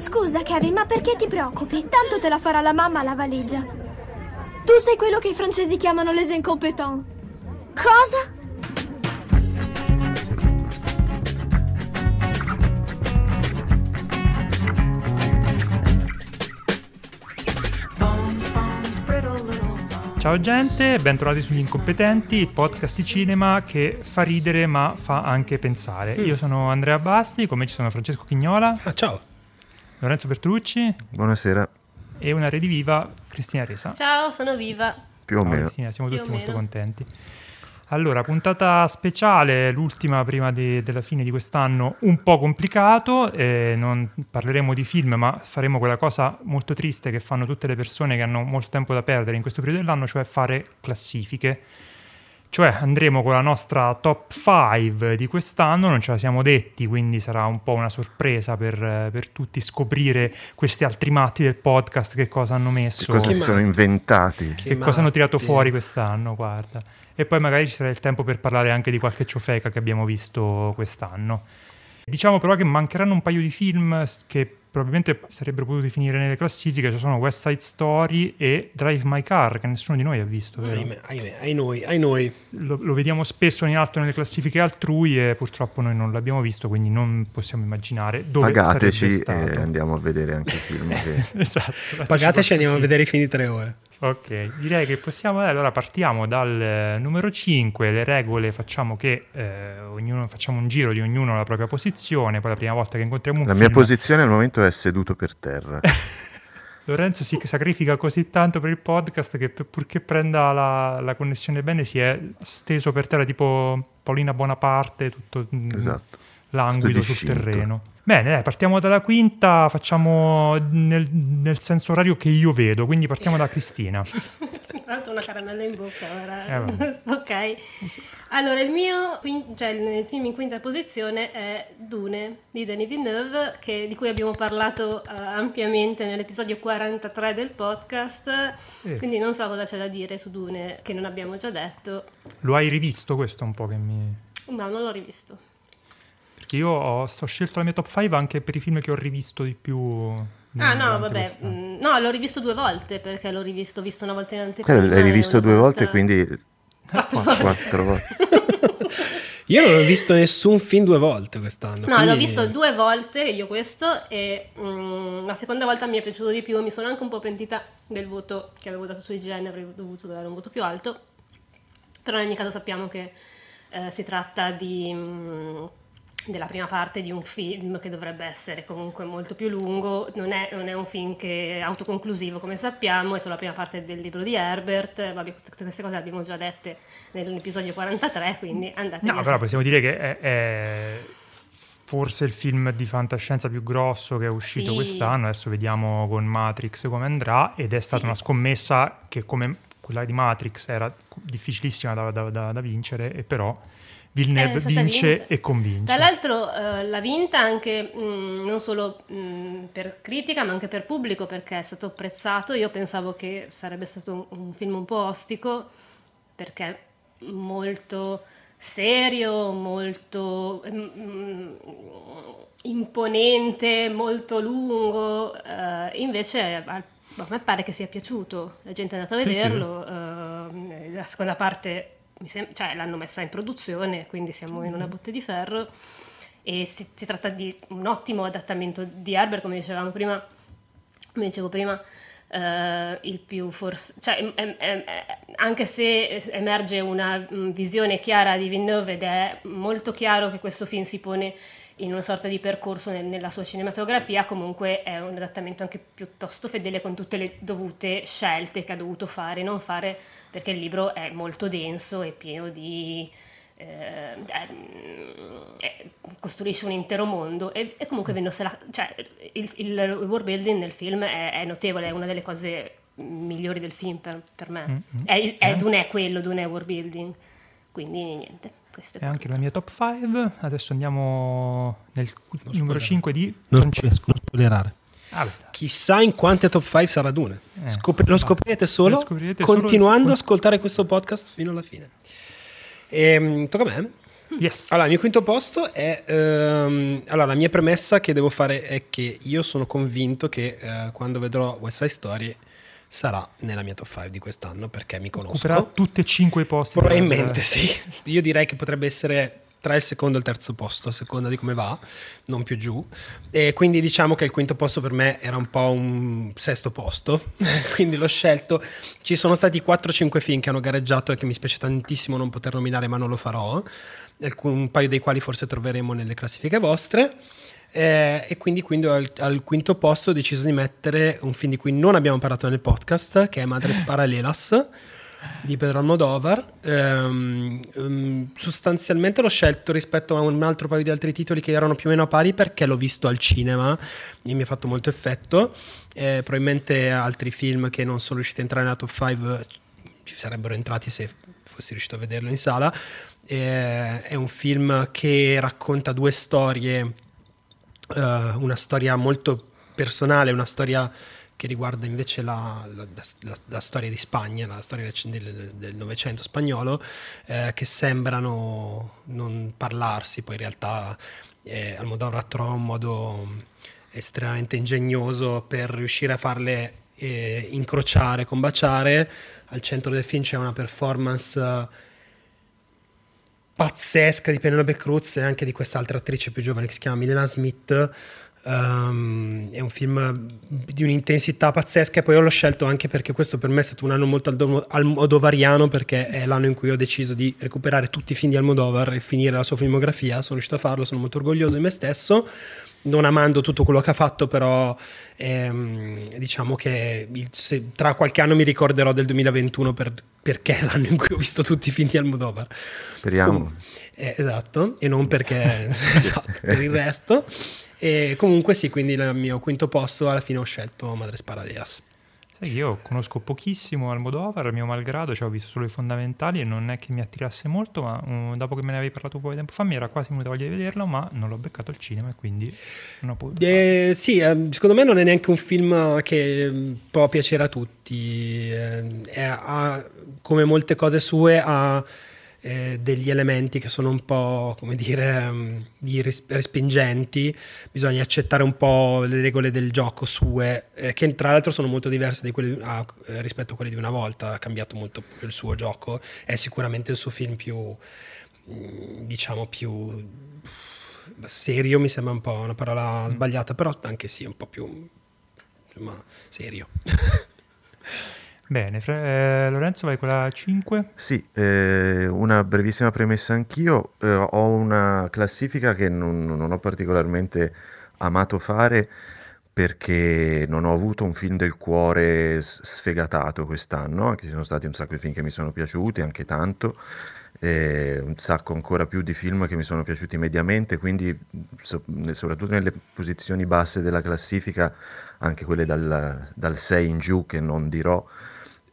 Scusa, Kevin, ma perché ti preoccupi? Tanto te la farà la mamma la valigia. Tu sei quello che i francesi chiamano les incompetents. Cosa? Ciao gente, bentrovati sugli Incompetenti, il podcast di cinema che fa ridere ma fa anche pensare. Io sono Andrea Basti, come ci sono Francesco Chignola, Ah, ciao. Lorenzo Bertolucci Buonasera, e una rediviva Cristina Resa. Ciao, sono viva. più o meno. Cristina, siamo Più tutti molto contenti. Allora, puntata speciale, l'ultima prima di- della fine di quest'anno, un po' complicato, eh, non parleremo di film, ma faremo quella cosa molto triste che fanno tutte le persone che hanno molto tempo da perdere in questo periodo dell'anno, cioè fare classifiche. Cioè andremo con la nostra top 5 di quest'anno, non ce la siamo detti, quindi sarà un po' una sorpresa per, per tutti scoprire questi altri matti del podcast che cosa hanno Che messo cosa Che si sono inventati? che cosa hanno tirato fuori quest'anno, guarda. E poi magari ci sarà il tempo per parlare anche di qualche ciofeca che abbiamo visto quest'anno. Diciamo però che mancheranno un paio di film che probabilmente sarebbero potuti finire nelle classifiche, ci sono West Side Story e Drive My Car, che nessuno di noi ha visto, vero? Ahimè, ahimè, ai noi, ai noi. Lo, lo vediamo spesso in alto nelle classifiche altrui e purtroppo noi non l'abbiamo visto, quindi non possiamo immaginare dove Pagateci sarebbe e andiamo a vedere anche i film. che- esatto. Pagateci e andiamo a vedere i film di tre ore. Ok, direi che possiamo. Allora partiamo dal eh, numero 5. Le regole facciamo che eh, ognuno facciamo un giro di ognuno alla propria posizione. Poi la prima volta che incontriamo un La film, mia posizione al momento è seduto per terra. Lorenzo si sacrifica così tanto per il podcast che purché prenda la, la connessione bene si è steso per terra tipo Paolina Bonaparte, tutto mm, Esatto. Languido sul terreno. Bene, dai, partiamo dalla quinta, facciamo nel, nel senso orario che io vedo, quindi partiamo da Cristina. Tra l'altro una caramella in bocca ora. Eh, ok. Allora, il mio quin- cioè, il film in quinta posizione è Dune di Denis Villeneuve, che- di cui abbiamo parlato eh, ampiamente nell'episodio 43 del podcast. Sì. Quindi non so cosa c'è da dire su Dune che non abbiamo già detto. Lo hai rivisto questo un po' che mi... No, non l'ho rivisto. Perché io ho, ho scelto la mia top 5 anche per i film che ho rivisto di più. Ah no, vabbè, mm, no, l'ho rivisto due volte perché l'ho rivisto, visto una volta in anteprima. l'hai rivisto due volta- volte, quindi Quattro quattro volte. Io non ho visto nessun film due volte quest'anno. No, l'ho quindi- visto due volte io questo e mm, la seconda volta mi è piaciuto di più, mi sono anche un po' pentita del voto che avevo dato su IGN, avrei dovuto dare un voto più alto, però in ogni caso sappiamo che eh, si tratta di, mm, della prima parte di un film che dovrebbe essere comunque molto più lungo, non è, non è un film che è autoconclusivo come sappiamo, è solo la prima parte del libro di Herbert, vabbè, tutte queste cose le abbiamo già dette nell'episodio 43, quindi andate No, però possiamo dire che è, è forse il film di fantascienza più grosso che è uscito Sì. quest'anno. Adesso vediamo con Matrix come andrà. Ed è stata Sì. una scommessa che, come quella di Matrix, era difficilissima da, da- da- da vincere, e però Villeneuve stata vince vinta. e convince. Tra l'altro eh, l'ha vinta anche mh, non solo mh, per critica ma anche per pubblico perché è stato apprezzato. Io pensavo che sarebbe stato un, un film un po' ostico perché molto serio, molto mm, imponente, molto lungo. eh, invece a, a me pare che sia piaciuto, la gente è andata a vederlo. eh, la seconda parte sem- cioè, l'hanno messa in produzione, quindi siamo in una botte di ferro. E si, si tratta di un ottimo adattamento di Herbert, come dicevamo prima, come dicevo prima, eh, il più forse, cioè, em- em- em- anche se emerge una mm, visione chiara di Villeneuve ed è molto chiaro che questo film si pone in una sorta di percorso nel- nella sua cinematografia, comunque è un adattamento anche piuttosto fedele con tutte le dovute scelte che ha dovuto fare e non fare, perché il libro è molto denso e pieno di... eh, eh, costruisce un intero mondo e, e comunque la- cioè, il, il world building nel film è, è notevole, è una delle cose migliori del film per, per me. Mm, mm. È, è- Eh. Dune è quello, Dune è world building. Quindi niente, questo è È anche la mia top 5. Adesso andiamo nel numero spoilerare. 5 di Non, Francesco. non spoilerare. Ah, Chissà in quante top 5 sarà Dune. Eh, Scopri- lo scoprirete solo Lo scoprirete solo- continuando ad ascoltare questo podcast fino alla fine. Ehm, tocca a me. Yes. Allora, il mio quinto posto è... ehm, allora, la mia premessa che devo fare è che io sono convinto che eh, quando vedrò West Side Story sarà nella mia top 5 di quest'anno perché mi conosco. tutti e cinque i posti. Probabilmente sì. Io direi che potrebbe essere tra il secondo e il terzo posto, a seconda di come va, non più giù. E quindi diciamo che il quinto posto per me era un po' un sesto posto, quindi l'ho scelto. Ci sono stati 4-5 film che hanno gareggiato e che mi spiace tantissimo non poter nominare, ma non lo farò. Alcun- un paio dei quali forse troveremo nelle classifiche vostre. Eh, e quindi, quindi al, al quinto posto ho deciso di mettere un film di cui non abbiamo parlato nel podcast, che è Madres Paralelas di Pedro Almodovar. Ehm, ehm, sostanzialmente l'ho scelto rispetto a un altro paio di altri titoli che erano più o meno a pari perché l'ho visto al cinema e mi ha fatto molto effetto. Eh, probabilmente altri film che non sono riusciti a entrare nella top 5 ci sarebbero entrati se fossi riuscito a vederlo in sala. Eh, è un film che racconta due storie, eh, una storia molto personale, una storia che riguarda invece la, la- la- la storia di Spagna, la storia del- Novecento spagnolo, eh, che sembrano non parlarsi, poi in realtà eh, Almodovar trova un modo estremamente ingegnoso per riuscire a farle eh, incrociare, combaciare. Al centro del film c'è una performance pazzesca di Penelope Cruz e anche di quest'altra attrice più giovane che si chiama Milena Smith. Ehm, è un film di un'intensità pazzesca e poi l'ho scelto anche perché questo per me è stato un anno molto almodovariano perché è l'anno in cui ho deciso di recuperare tutti i film di Almodovar e finire la sua filmografia. Sono riuscito a farlo, sono molto orgoglioso di me stesso. Non amando tutto quello che ha fatto, però ehm, diciamo che il- se- tra qualche anno mi ricorderò del 2021 per- perché è l'anno in cui ho visto tutti i film di Almodovar. Speriamo. Com- eh, esatto, e non perché esatto, per il resto. E comunque sì, quindi il mio quinto posto alla fine ho scelto Madres Paralelas. Sai io conosco pochissimo Almodovar, mio malgrado, cioè ho visto solo i fondamentali e non è che mi attirasse molto, ma uh, dopo che me ne avevi parlato un po' di tempo fa mi era quasi venuta voglia di vederlo, ma non l'ho beccato al cinema e quindi non ho potuto. Eh, sì, eh, secondo me non è neanche un film che mm, può piacere a tutti. eh, è- ha, come molte cose sue, ha eh, degli elementi che sono un po', come dire, mm, di ris- respingenti. Bisogna accettare un po' le regole del gioco sue, eh, che tra l'altro sono molto diverse di quelle- ah, eh, rispetto a quelle di una volta. Ha cambiato molto il suo gioco. È sicuramente il suo film più, mm, diciamo, più serio mi sembra un po' una parola sbagliata, però anche sì, un po' più insomma, serio. Bene, Fra- eh, Lorenzo vai con la 5? Sì, eh, una brevissima premessa anch'io. Eh, ho una classifica che non, non ho particolarmente amato fare perché non ho avuto un film del cuore sfegatato quest'anno, anche ci sono stati un sacco di film che mi sono piaciuti, anche tanto, e un sacco ancora più di film che mi sono piaciuti mediamente, quindi so- soprattutto nelle posizioni basse della classifica, anche quelle dal, dal 6 in giù che non dirò,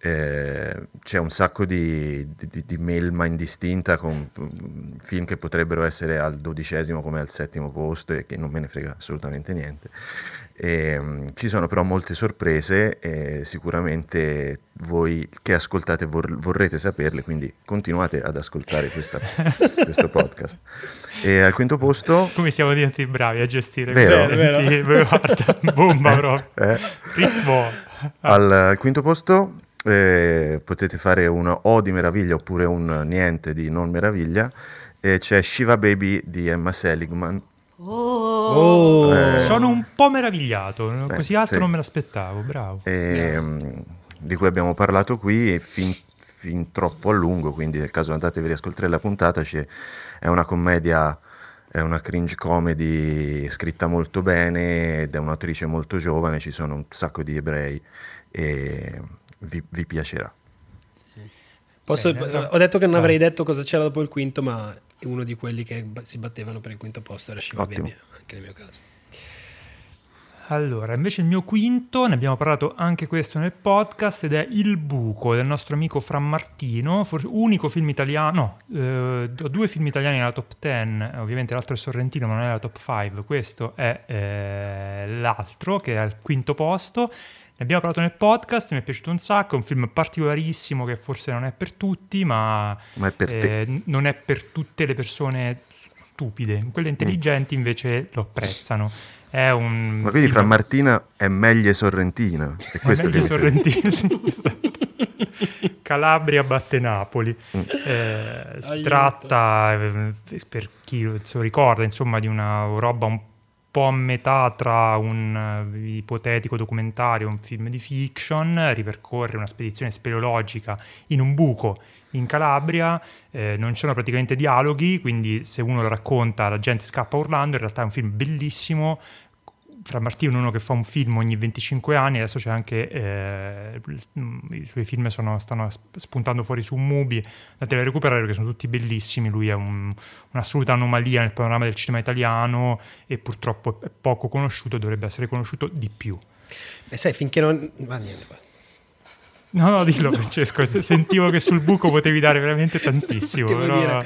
eh, c'è un sacco di, di- di melma indistinta con mm, film che potrebbero essere al dodicesimo come al settimo posto e che non me ne frega assolutamente niente. E, mm, ci sono però molte sorprese e sicuramente voi che ascoltate vor- vorrete saperle, quindi continuate ad ascoltare questa- questo podcast. E al quinto posto... Come siamo diventati bravi a gestire Vero? questi eventi? Guarda, bomba proprio. Eh? Ritmo. Al, al quinto posto eh, potete fare un O di meraviglia oppure un niente di non meraviglia. E c'è Shiva Baby di Emma Seligman. Oh, Eh, Sono un po' meravigliato, Eh, così alto sì. non me l'aspettavo, bravo. ehm, di cui abbiamo parlato qui fin, fin troppo a lungo, quindi nel caso andatevi a riascoltare la puntata, c'è, è una commedia, è una cringe comedy scritta molto bene ed è un'attrice molto giovane, ci sono un sacco di ebrei e vi, vi piacerà. Posso- Bene, allora- ho detto che non avrei detto cosa c'era dopo il quinto, ma è uno di quelli che si battevano per il quinto posto era Shiva. Baby, anche nel mio caso. Allora, invece il mio quinto, ne abbiamo parlato anche questo nel podcast, ed è Il buco del nostro amico Fran Martino, unico film italiano, no, eh, ho due film italiani nella top 10, eh, ovviamente l'altro è Sorrentino ma non è la top 5, questo è eh, l'altro che è al quinto posto, Ne abbiamo parlato nel podcast, mi è piaciuto un sacco, è un film particolarissimo che forse non è per tutti, ma, Ma è per eh, non è per tutte le persone stupide. Quelle intelligenti invece lo apprezzano. È un Ma quindi film- fra Martina è meglio Sorrentina. È meglio Sorrentino, sì, esatto. Calabria batte Napoli. Mm. Eh, si tratta, eh, per chi se lo ricorda, insomma, di una roba un po' a metà tra un eh, ipotetico documentario e un film di fiction. Ripercorre una spedizione speleologica in un buco in Calabria, eh, non ci sono praticamente dialoghi, quindi se uno lo racconta la gente scappa urlando, in realtà è un film bellissimo, fra Martino è uno che fa un film ogni 25 anni, adesso c'è anche eh, il- i suoi film sono- stanno sp- spuntando fuori su Mubi, andateli a recuperare perché sono tutti bellissimi, lui è un- un'assoluta anomalia nel panorama del cinema italiano e purtroppo è poco conosciuto, dovrebbe essere conosciuto di più. E sai, finché non... Va niente, va. No, no, dillo Francesco, se- sentivo che sul buco potevi dare veramente tantissimo. Però- dire-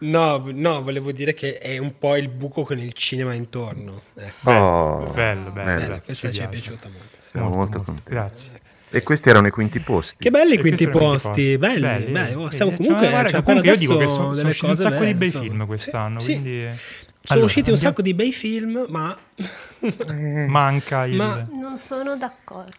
No, no, volevo dire che è un po' il buco con il cinema intorno. Ecco. Oh, bello, bello, bello. bello, Questa ci è piaciuta molto. Siamo molto, contenti. Grazie. E questi erano i quinti posti. Che belli i quinti posti, belli, Belli, belli. Oh, siamo cioè, comunque, guarda, cioè, comunque io dico che sono, sono usciti un sacco di belle, bei insomma. film quest'anno, Sì. quindi... Sono Allora, usciti un sacco di bei film, ma Manca il... Ma- Non sono d'accordo.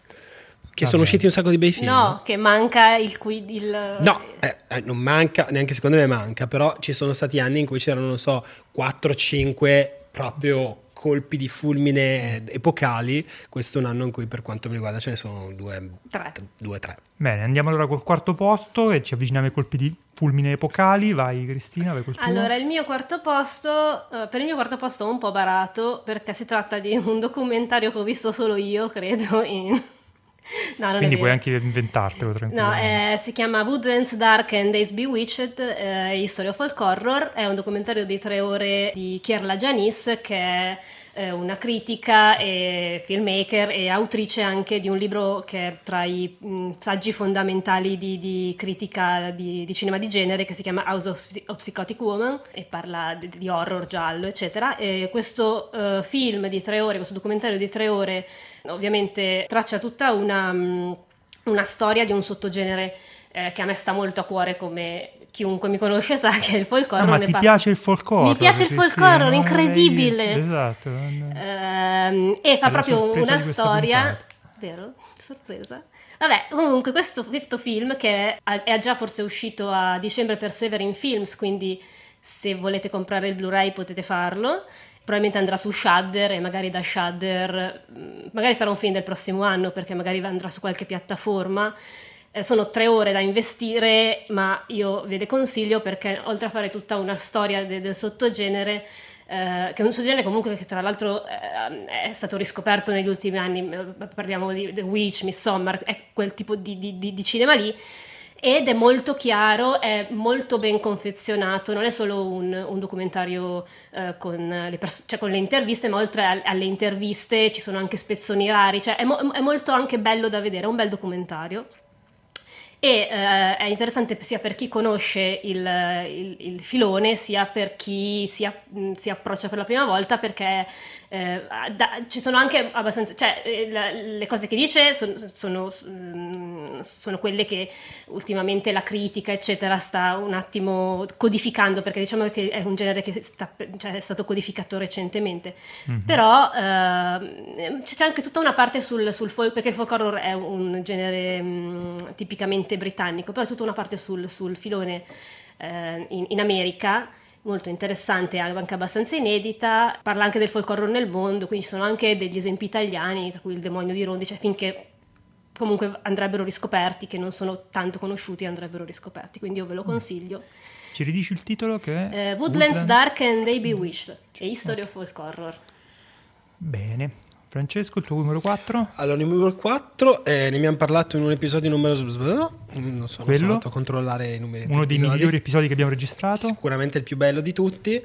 Che sono usciti un sacco di bei film. No, che manca il... qui- il No, eh, eh, non manca, neanche secondo me manca, però ci sono stati anni in cui c'erano, non so, 4-5 proprio colpi di fulmine epocali. Questo è un anno in cui per quanto mi riguarda ce ne sono due, Tre. due tre. Bene, andiamo allora col quarto posto e ci avviciniamo ai colpi di fulmine epocali. Vai Cristina, vai col tuo. Allora, il mio quarto posto, eh, per il mio quarto posto ho un po' barato perché si tratta di un documentario che ho visto solo io, credo. In... No, Quindi puoi anche inventartelo No, eh, si chiama Woodlands Dark and Days Bewitched, eh, History of Folk Horror, è un documentario di tre ore di Kierla Janis che è eh, una critica e filmmaker e autrice anche di un libro che è tra i mh, saggi fondamentali di, di critica di, di cinema di genere che si chiama House of, of Psychotic Woman e parla di, di horror giallo eccetera. E questo eh, film di tre ore, questo documentario di tre ore ovviamente traccia tutta una, mh, una storia di un sottogenere eh, che a me sta molto a cuore come chiunque mi conosce sa che il folk Ah, horror. ma ne ti par- piace il folk horror? Mi piace il folk horror, No, incredibile. Esatto. Ehm, e fa È proprio una storia. Vero? Sorpresa. Vabbè, comunque questo, questo film che è, è già forse uscito a dicembre per Severin Films, quindi se volete comprare il Blu-ray potete farlo. Probabilmente andrà su Shudder e magari da Shudder, mh, magari sarà un film del prossimo anno perché magari andrà su qualche piattaforma. Eh, sono tre ore da investire, ma io ve le consiglio perché oltre a fare tutta una storia de- del sottogenere, eh, che è un sottogenere comunque che tra l'altro eh, è stato riscoperto negli ultimi anni, eh, parliamo di The Witch, Midsommar, è quel tipo di, di- di- di cinema lì, ed è molto chiaro, è molto ben confezionato, non è solo un, un documentario eh, con, le pers- cioè con le interviste, ma oltre a- alle interviste ci sono anche spezzoni rari, cioè è, mo- è molto anche bello da vedere, è un bel documentario. E eh, è interessante sia per chi conosce il, il- il filone, sia per chi si, a- mh, si approccia per la prima volta, perché eh, da- ci sono anche abbastanza. cioè, eh, la- le cose che dice son- sono, mm, sono quelle che ultimamente la critica, eccetera, sta un attimo codificando, perché diciamo che è un genere che sta- cioè, è stato codificato recentemente. Però ehm, c'è anche tutta una parte sul, sul folk, perché il folk horror è un genere mh, tipicamente britannico, però tutta una parte sul, sul filone eh, in, in America molto interessante, anche abbastanza inedita, parla anche del folk horror nel mondo, quindi ci sono anche degli esempi italiani, tra cui il demonio di Rondi, cioè finché comunque andrebbero riscoperti, che non sono tanto conosciuti, andrebbero riscoperti, quindi io ve lo consiglio. Ci ridici il titolo che è? Eh, Woodlands Dark and They Bewitched, a History of Folk Horror. Bene. Francesco, il tuo numero 4? Allora, il numero 4, eh, ne abbiamo parlato in un episodio numero... Non so, non sono Quello? andato a controllare i numeri Uno dei episodi. migliori episodi che abbiamo registrato. Sicuramente il più bello di tutti.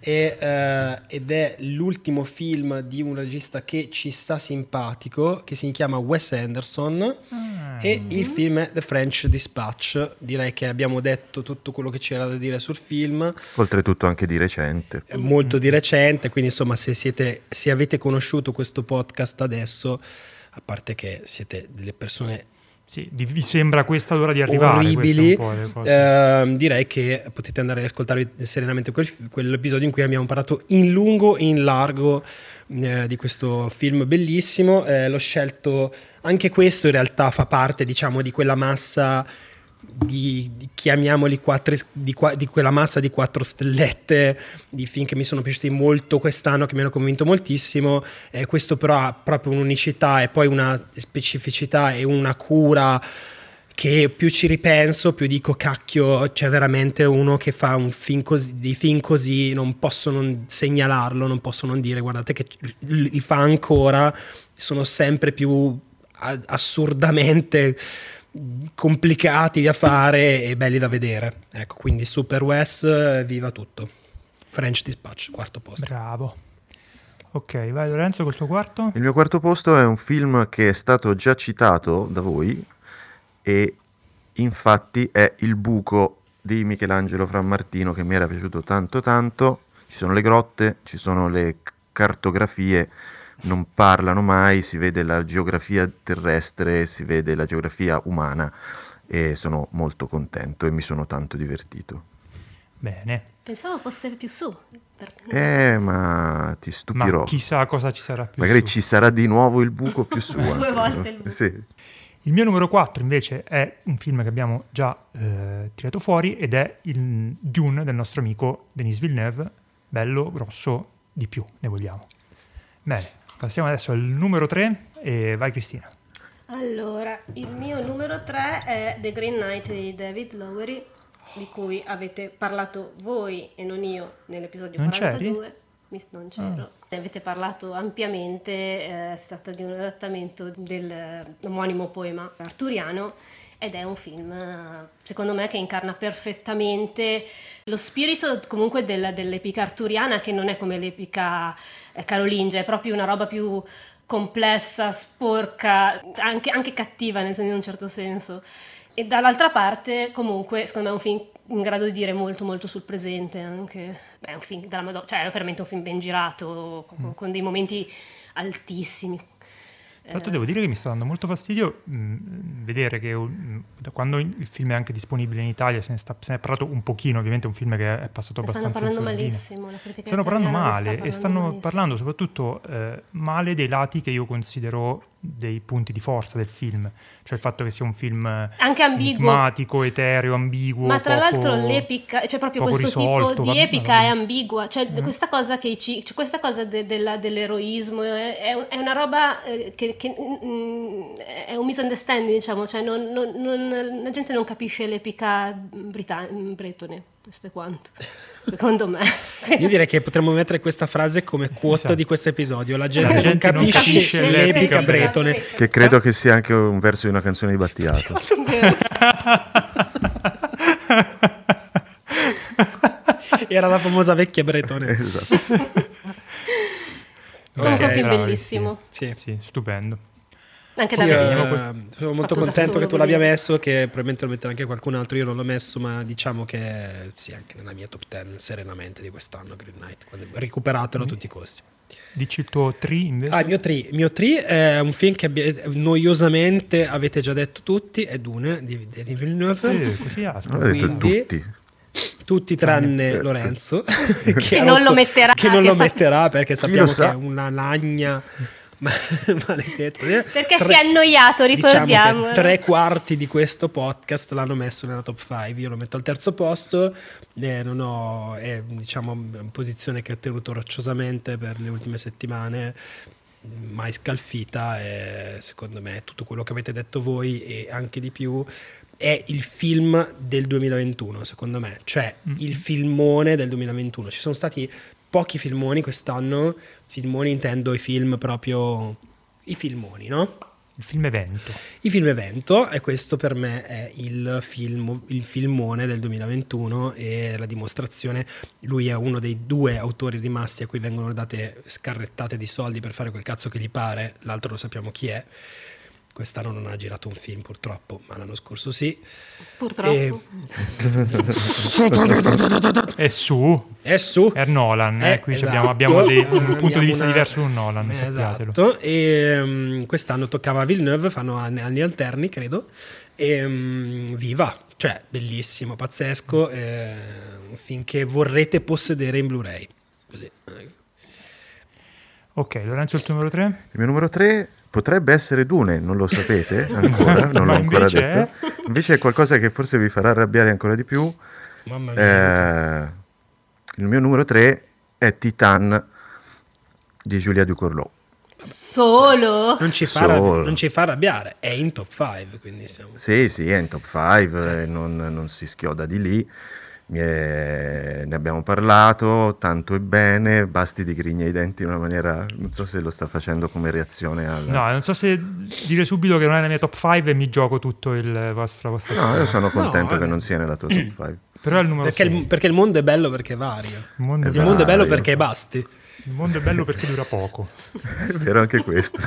E, eh, ed è l'ultimo film di un regista che ci sta simpatico, che si chiama Wes Anderson. Ah. E il film è The French Dispatch. Direi che abbiamo detto tutto quello che c'era da dire sul film. Oltretutto anche di recente. Molto di recente, quindi insomma se, siete, se avete conosciuto questo podcast adesso a parte che siete delle persone Sì, vi sembra questa l'ora di arrivare? orribili, ehm, direi che potete andare ad ascoltarvi serenamente quel- quell'episodio in cui abbiamo parlato in lungo e in largo eh, di questo film bellissimo. Eh, l'ho scelto, anche questo in realtà fa parte, diciamo, di quella massa di, di- chiamiamoli quattro, di, di quella massa di quattro stellette di film che mi sono piaciuti molto quest'anno, che mi hanno convinto moltissimo. Eh, questo però ha proprio un'unicità e poi una specificità e una cura che più ci ripenso, più dico cacchio, c'è veramente uno che fa un film così, dei film così, non posso non segnalarlo, non posso non dire guardate che li fa ancora, sono sempre più assurdamente complicati da fare e belli da vedere. Ecco, quindi Super West, viva tutto. French Dispatch, quarto posto. Bravo. Ok, vai Lorenzo col tuo quarto. Il mio quarto posto è un film che è stato già citato da voi e infatti è Il buco di Michelangelo Frammartino che mi era piaciuto tanto tanto. Ci sono le grotte, ci sono le cartografie, non parlano mai, si vede la geografia terrestre, si vede la geografia umana e sono molto contento e mi sono tanto divertito. Bene. Pensavo fosse più su. Eh, ma ti stupirò. Ma chissà cosa ci sarà più. Magari su. ci sarà di nuovo il buco più su. Due volte no? il buco. Sì. Il mio numero 4 invece è un film che abbiamo già eh, tirato fuori ed è il Dune del nostro amico Denis Villeneuve, bello, grosso, di più, ne vogliamo. Bene, passiamo adesso al numero 3 e vai Cristina. Allora, il mio numero 3 è The Green Knight di David Lowery, di cui avete parlato voi e non io nell'episodio Non 42. Mi- Non c'ero. Ne avete parlato ampiamente, eh, si tratta di un adattamento del eh, poema arturiano ed è un film, secondo me, che incarna perfettamente lo spirito comunque della- dell'epica arturiana, che non è come l'epica eh, carolingia, è proprio una roba più complessa, sporca, anche, anche cattiva nel in un certo senso. E dall'altra parte, comunque, secondo me è un film in grado di dire molto molto sul presente anche. Beh, è un film della Madonna, cioè è veramente un film ben girato, con, con dei momenti altissimi. Tra l'altro devo dire che mi sta dando molto fastidio mh, vedere che mh, da quando il film è anche disponibile in Italia se ne, sta, se ne è parlato un pochino, ovviamente è un film che è passato Ne stanno abbastanza parlando in sordina. malissimo, la critica Stanno parlando ne sta male e parlando stanno malissimo. parlando soprattutto eh, male dei lati che io considero dei punti di forza del film, cioè il fatto che sia un film eh, Anche ambiguo. etereo, ambiguo. Ma tra poco- l'altro l'epica, cioè proprio questo risolto, tipo di epica è benissimo. ambigua, cioè Mm. questa cosa che cioè questa cosa de- della- dell'eroismo è, è un- è una roba eh, che, che, mm, è un misunderstanding, diciamo, cioè non- non- non- la gente non capisce l'epica britan- bretone, questo è quanto, secondo me. Io direi che potremmo mettere questa frase come quote Esatto. di questo episodio. La gente, La gente non non capisce, capisce l'epica l'epica bretone. Che credo che sia anche un verso di una canzone di Battiato. Era la famosa vecchia bretone. esatto. Comunque è un film bellissimo, Sì. Sì, stupendo. Anche Sì, da eh, vedere. sono molto contento solo che tu l'abbia messo, che probabilmente lo metterà anche qualcun altro. Io non l'ho messo, ma diciamo che sì, anche nella mia top 10 serenamente di quest'anno. Green Knight, recuperatelo a tutti i costi. Dici il tuo 3 invece? Ah, il mio 3. Il mio 3 è un film che abbia- noiosamente avete già detto tutti, è Dune di Denis Villeneuve. Eh. Non detto Quindi- tutti. Tutti tranne Tranne- Lorenzo, Che ha non lo metterà, Che non che lo sa- metterà perché sappiamo lo che sa? è una lagna ma- maledetta. Perché Tre- si è annoiato, Diciamo ricordiamo. che tre quarti di questo podcast l'hanno messo nella top 5. Io lo metto al terzo posto. eh, non ho, è diciamo una posizione che ho tenuto rocciosamente per le ultime settimane. Mai scalfita. E secondo me tutto quello che avete detto voi e anche di più è il film del 2021, secondo me, cioè il filmone del 2021. Ci sono stati pochi filmoni quest'anno, filmoni intendo i film proprio i filmoni, no? Il film evento. Il film evento e questo per me è il, film, il filmone del 2021 e la dimostrazione, lui è uno dei due autori rimasti a cui vengono date scarrettate di soldi per fare quel cazzo che gli pare, l'altro lo sappiamo chi è. quest'anno non ha girato un film purtroppo, ma l'anno scorso sì. Purtroppo. E- È su, È su. è Nolan, eh, qui ci esatto. abbiamo, abbiamo dei- un punto Abbiamo di vista una- diverso su Nolan, sappiatelo. Esatto, e mm, quest'anno toccava a Villeneuve, fanno anni, anni alterni, credo. E mm, viva, cioè bellissimo, pazzesco, eh, un film che vorrete possedere in Blu-ray. Così. Ok, Lorenzo il tuo numero 3? Il mio numero 3 potrebbe essere Dune, non lo sapete ancora, non l'ho ancora invece detto. Invece è qualcosa che forse vi farà arrabbiare ancora di più. Mamma mia. Eh, il mio numero 3 è Titan di Giulia Ducorlò. Solo? non, ci fa Solo. non ci fa arrabbiare, è in top 5, quindi siamo... Sì, sì, è in top 5, non, non si schioda di lì. Mi è- ne abbiamo parlato tanto e bene, basti di grigna i denti in una maniera, non so se lo sta facendo come reazione al... No, non so se dire subito che non è nella mia top 5 e mi gioco tutto il vostro, la vostra No, io sono contento vabbè. che non sia nella tua top 5. Però è il numero Perché 6. il, perché il mondo è bello perché varia. Il mondo, È è Il mondo è bello perché basti. il mondo è bello perché dura poco. È vero anche questo.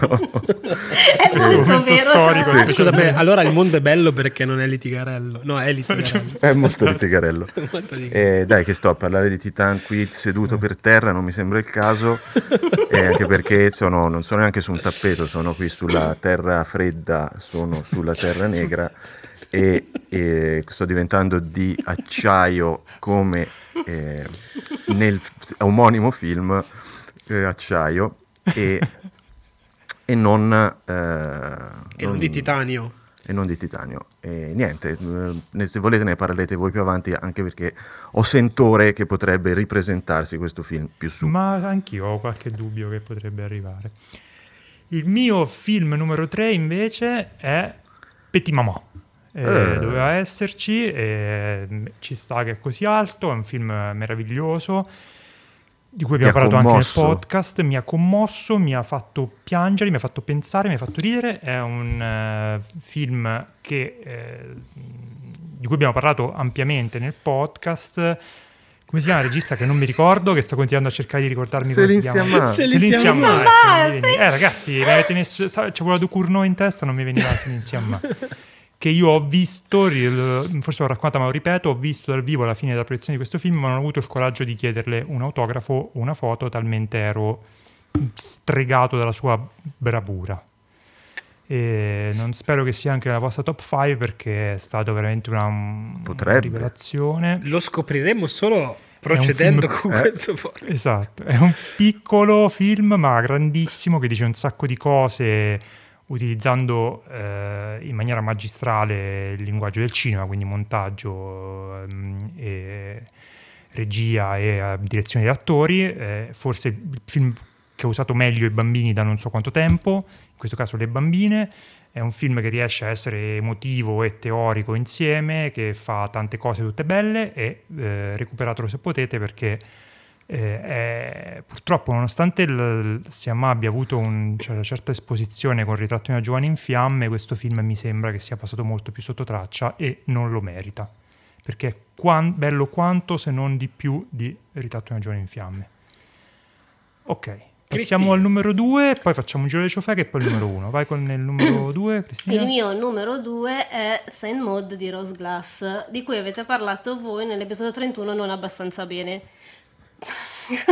È Questo molto momento vero. storico, sì. Scusami, allora il mondo è bello perché non è litigarello. No, è litigarello. è molto litigarello. Molto litigarello. Eh, dai, che sto a parlare di Titan qui seduto per terra, non mi sembra il caso, e anche perché sono- non sono neanche su un tappeto, sono qui sulla terra fredda, sono sulla terra negra e, e sto diventando di acciaio come eh, nel f- omonimo film eh, Acciaio e, e non, eh, E non di titanio. e non di titanio. E niente, se volete ne parlerete voi più avanti, anche perché ho sentore che potrebbe ripresentarsi questo film più su. Ma anch'io ho qualche dubbio che potrebbe arrivare. Il mio film numero 3 invece è Petit Maman. Eh, Eh. Doveva esserci, e ci sta che è così alto, è un film meraviglioso di cui abbiamo parlato anche nel commosso? podcast, mi ha commosso, mi ha fatto piangere, mi ha fatto pensare, mi ha fatto ridere, è un eh, film che, eh, di cui abbiamo parlato ampiamente nel podcast. Come si chiama il regista che non mi ricordo, che sto continuando a cercare di ricordarmi come si chiama. Sciamma, ecco. Eh ragazzi, mi avete messo, c'è quello di Cournot in testa, non mi veniva Céline Sciamma. Che io ho visto, forse l'ho raccontata ma lo ripeto, ho visto dal vivo alla fine della proiezione di questo film, ma non ho avuto il coraggio di chiederle un autografo o una foto, talmente ero stregato dalla sua bravura. E non spero che sia anche nella vostra top 5 perché è stato veramente una, una Potrebbe. rivelazione. Lo scopriremo solo procedendo film- con eh. questo podcast. Esatto, è un piccolo film ma grandissimo che dice un sacco di cose utilizzando eh, in maniera magistrale il linguaggio del cinema, quindi montaggio ehm, e regia e eh, direzione di attori, eh, forse il film che ha usato meglio i bambini da non so quanto tempo, in questo caso le bambine, è un film che riesce a essere emotivo e teorico insieme, che fa tante cose tutte belle e eh, recuperatelo se potete perché eh, è- purtroppo nonostante il, Siamma abbia avuto un- cioè, una certa esposizione con il ritratto di una giovane in fiamme, questo film mi sembra che sia passato molto più sotto traccia e non lo merita, perché è quan- bello quanto se non di più di ritratto di una giovane in fiamme. Ok, passiamo al numero 2, poi facciamo un giro di ciofè che è poi il numero 1. Vai con il numero 2, Cristina. Il mio numero 2 è Saint Maud di Rose Glass, di cui avete parlato voi nell'episodio 31 non abbastanza bene.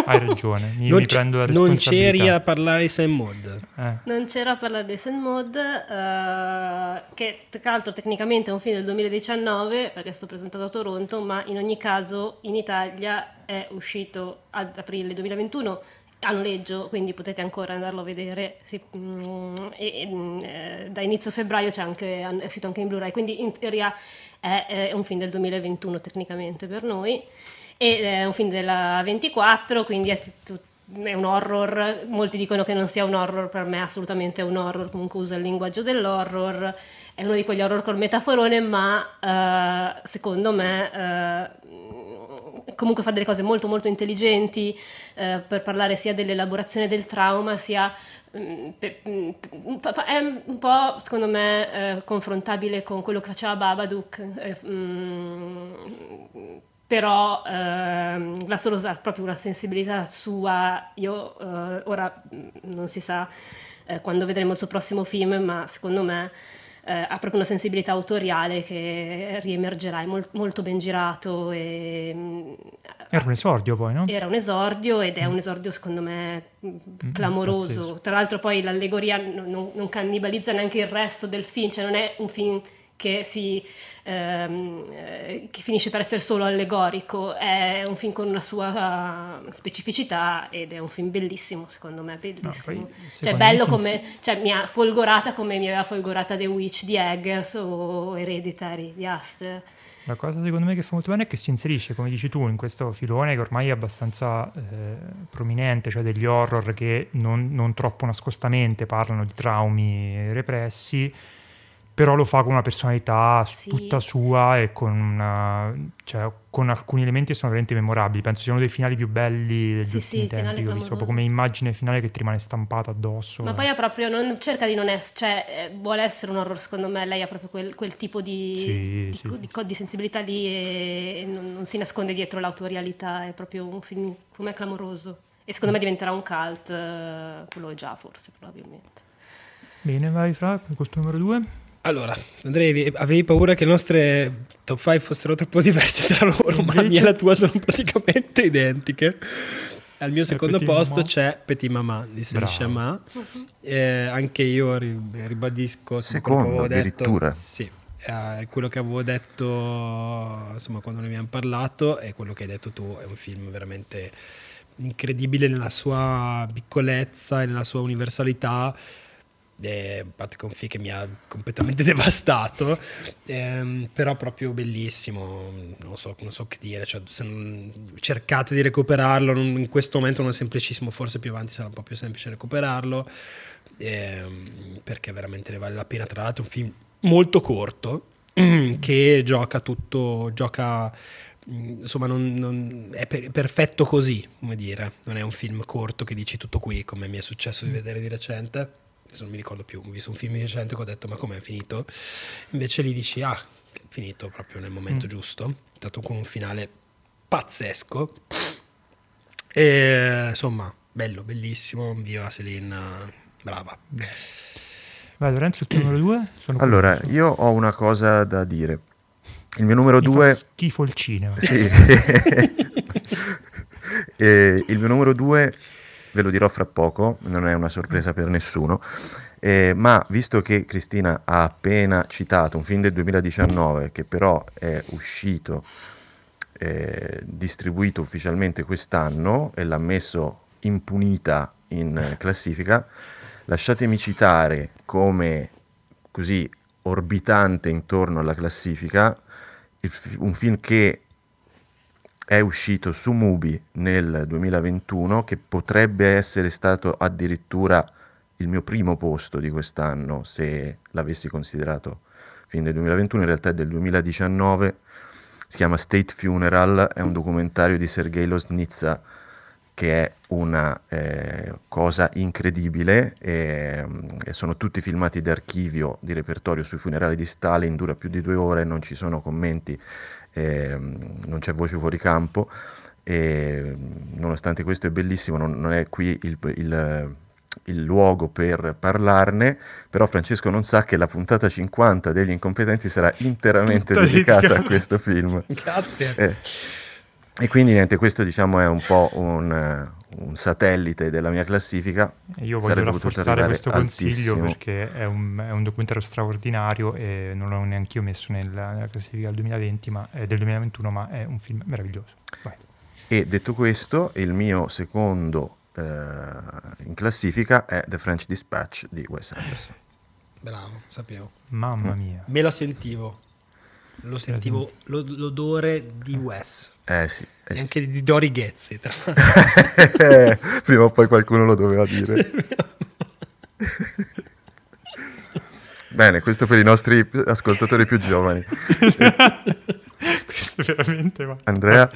Hai ragione, io Non, mi prendo la non responsabilità. c'eri a parlare di Sam Mod. Eh. Non c'era a parlare di Saint Maud, eh, che tra l'altro tecnicamente è un film del 2019, perché è stato presentato a Toronto, ma in ogni caso in Italia è uscito ad aprile 2021 a noleggio, quindi potete ancora andarlo a vedere. Sì, mm, e- e, mm, eh, da inizio febbraio c'è anche, è uscito anche in Blu-ray, quindi in teoria è, è un film del 2021 tecnicamente per noi. E è un film della 24, quindi è, tut- è un horror. Molti dicono che non sia un horror, per me assolutamente è un horror. Comunque usa il linguaggio dell'horror. È uno di quegli horror col metaforone, ma eh, secondo me eh, comunque fa delle cose molto molto intelligenti eh, per parlare sia dell'elaborazione del trauma, sia mm, mm, è un po' secondo me eh, confrontabile con quello che faceva Babadook. Mm, però ehm, la Sorosa ha proprio una sensibilità sua, io eh, ora mm, non si sa eh, quando vedremo il suo prossimo film, ma secondo me eh, ha proprio una sensibilità autoriale che riemergerà, è mol- molto ben girato. E, mm, era un esordio poi, no? Era un esordio ed è un esordio secondo me mm, clamoroso. Mm, Tra l'altro poi l'allegoria non, non, cannibalizza neanche il resto del film, cioè non è un film che, si, ehm, eh, che, finisce per essere solo allegorico, è un film con una sua specificità ed è un film bellissimo, secondo me, bellissimo. No, poi, cioè, bello come, cioè, mi ha folgorata come mi aveva folgorata The Witch di Eggers o Hereditary di Aster. La cosa secondo me che fa molto bene è che si inserisce, come dici tu, in questo filone che ormai è abbastanza eh, prominente, cioè degli horror che non, non troppo nascostamente parlano di traumi repressi, però lo fa con una personalità sì. tutta sua e con, una, cioè, con, alcuni elementi che sono veramente memorabili. Penso sia uno dei finali più belli degli sì, ultimi sì, tempi, proprio come immagine finale che ti rimane stampata addosso. Ma poi ha proprio, non, cerca di non essere, cioè eh, vuole essere un horror secondo me, lei ha proprio quel, quel tipo di, sì, di, di, di, sensibilità lì e non, non, si nasconde dietro l'autorialità, è proprio un film, per me, clamoroso. E secondo me diventerà un cult, eh, quello è già forse probabilmente. Bene, vai Fra, col tuo numero due. Allora, Andrei, avevi paura che le nostre top 5 fossero troppo diverse tra loro, ma la mia e la tua sono praticamente identiche. Al mio secondo posto Mama. c'è Petit Maman di Céline Chama. Eh, anche io ribadisco secondo addirittura. Detto, sì, eh, quello che avevo detto insomma quando ne abbiamo parlato e quello che hai detto tu è un film veramente incredibile nella sua piccolezza e nella sua universalità eh, parte con Fi che mi ha completamente devastato, ehm, però proprio bellissimo, non so, non so che dire, cioè, non, cercate di recuperarlo, non, in questo momento non è semplicissimo, forse più avanti sarà un po' più semplice recuperarlo, ehm, perché veramente ne vale la pena, tra l'altro un film molto corto, che gioca tutto, gioca insomma non, non, è per, perfetto così, come dire, non è un film corto che dici tutto qui come mi è successo di vedere di recente adesso non mi ricordo più, ho visto un film recente che ho detto ma com'è finito? Invece lì dici ah, è finito proprio nel momento mm. giusto, è stato con un finale pazzesco e insomma bello, bellissimo, viva Celine, brava. Vai Lorenzo, il tuo numero due? Sono allora, curioso. io ho una cosa da dire. Il mio numero Mi due... Schifo il cinema. Sì. il mio numero due ve lo dirò fra poco, non è una sorpresa per nessuno, eh, ma visto che Cristina ha appena citato un film del 2019 che però è uscito, eh, distribuito ufficialmente quest'anno e l'ha messo impunita in classifica, lasciatemi citare come così orbitante intorno alla classifica un film che è uscito su Mubi nel 2021 che potrebbe essere stato addirittura il mio primo posto di quest'anno se l'avessi considerato fin del 2021, in realtà è del 2019, si chiama State Funeral, è un documentario di Sergei Losnitsa che è una eh, cosa incredibile, e, e sono tutti filmati d'archivio di repertorio sui funerali di Stalin, dura più di due ore, non ci sono commenti eh, non c'è voce fuori campo e nonostante questo è bellissimo, non, non è qui il, il, il, luogo per parlarne, però Francesco non sa che la puntata 50 degli incompetenti sarà interamente dedicata a questo film. Grazie. Eh, e quindi niente, questo diciamo è un po' un, un satellite della mia classifica. Io voglio rafforzare questo consiglio altissimo. perché è un, è un, documentario straordinario e non l'ho neanche io messo nella, nella classifica del 2020, ma, eh, del 2021, ma è un film meraviglioso. Vai. E detto questo, il mio secondo eh, in classifica è The French Dispatch di Wes Anderson. Bravo, sapevo. Mamma mia. Me la sentivo. Lo sentivo l'odore di Wes. Eh sì. Eh e anche di Dori Ghezzi. Tra Prima o poi qualcuno lo doveva dire. Bene, questo per i nostri ascoltatori più giovani. questo veramente va. Andrea?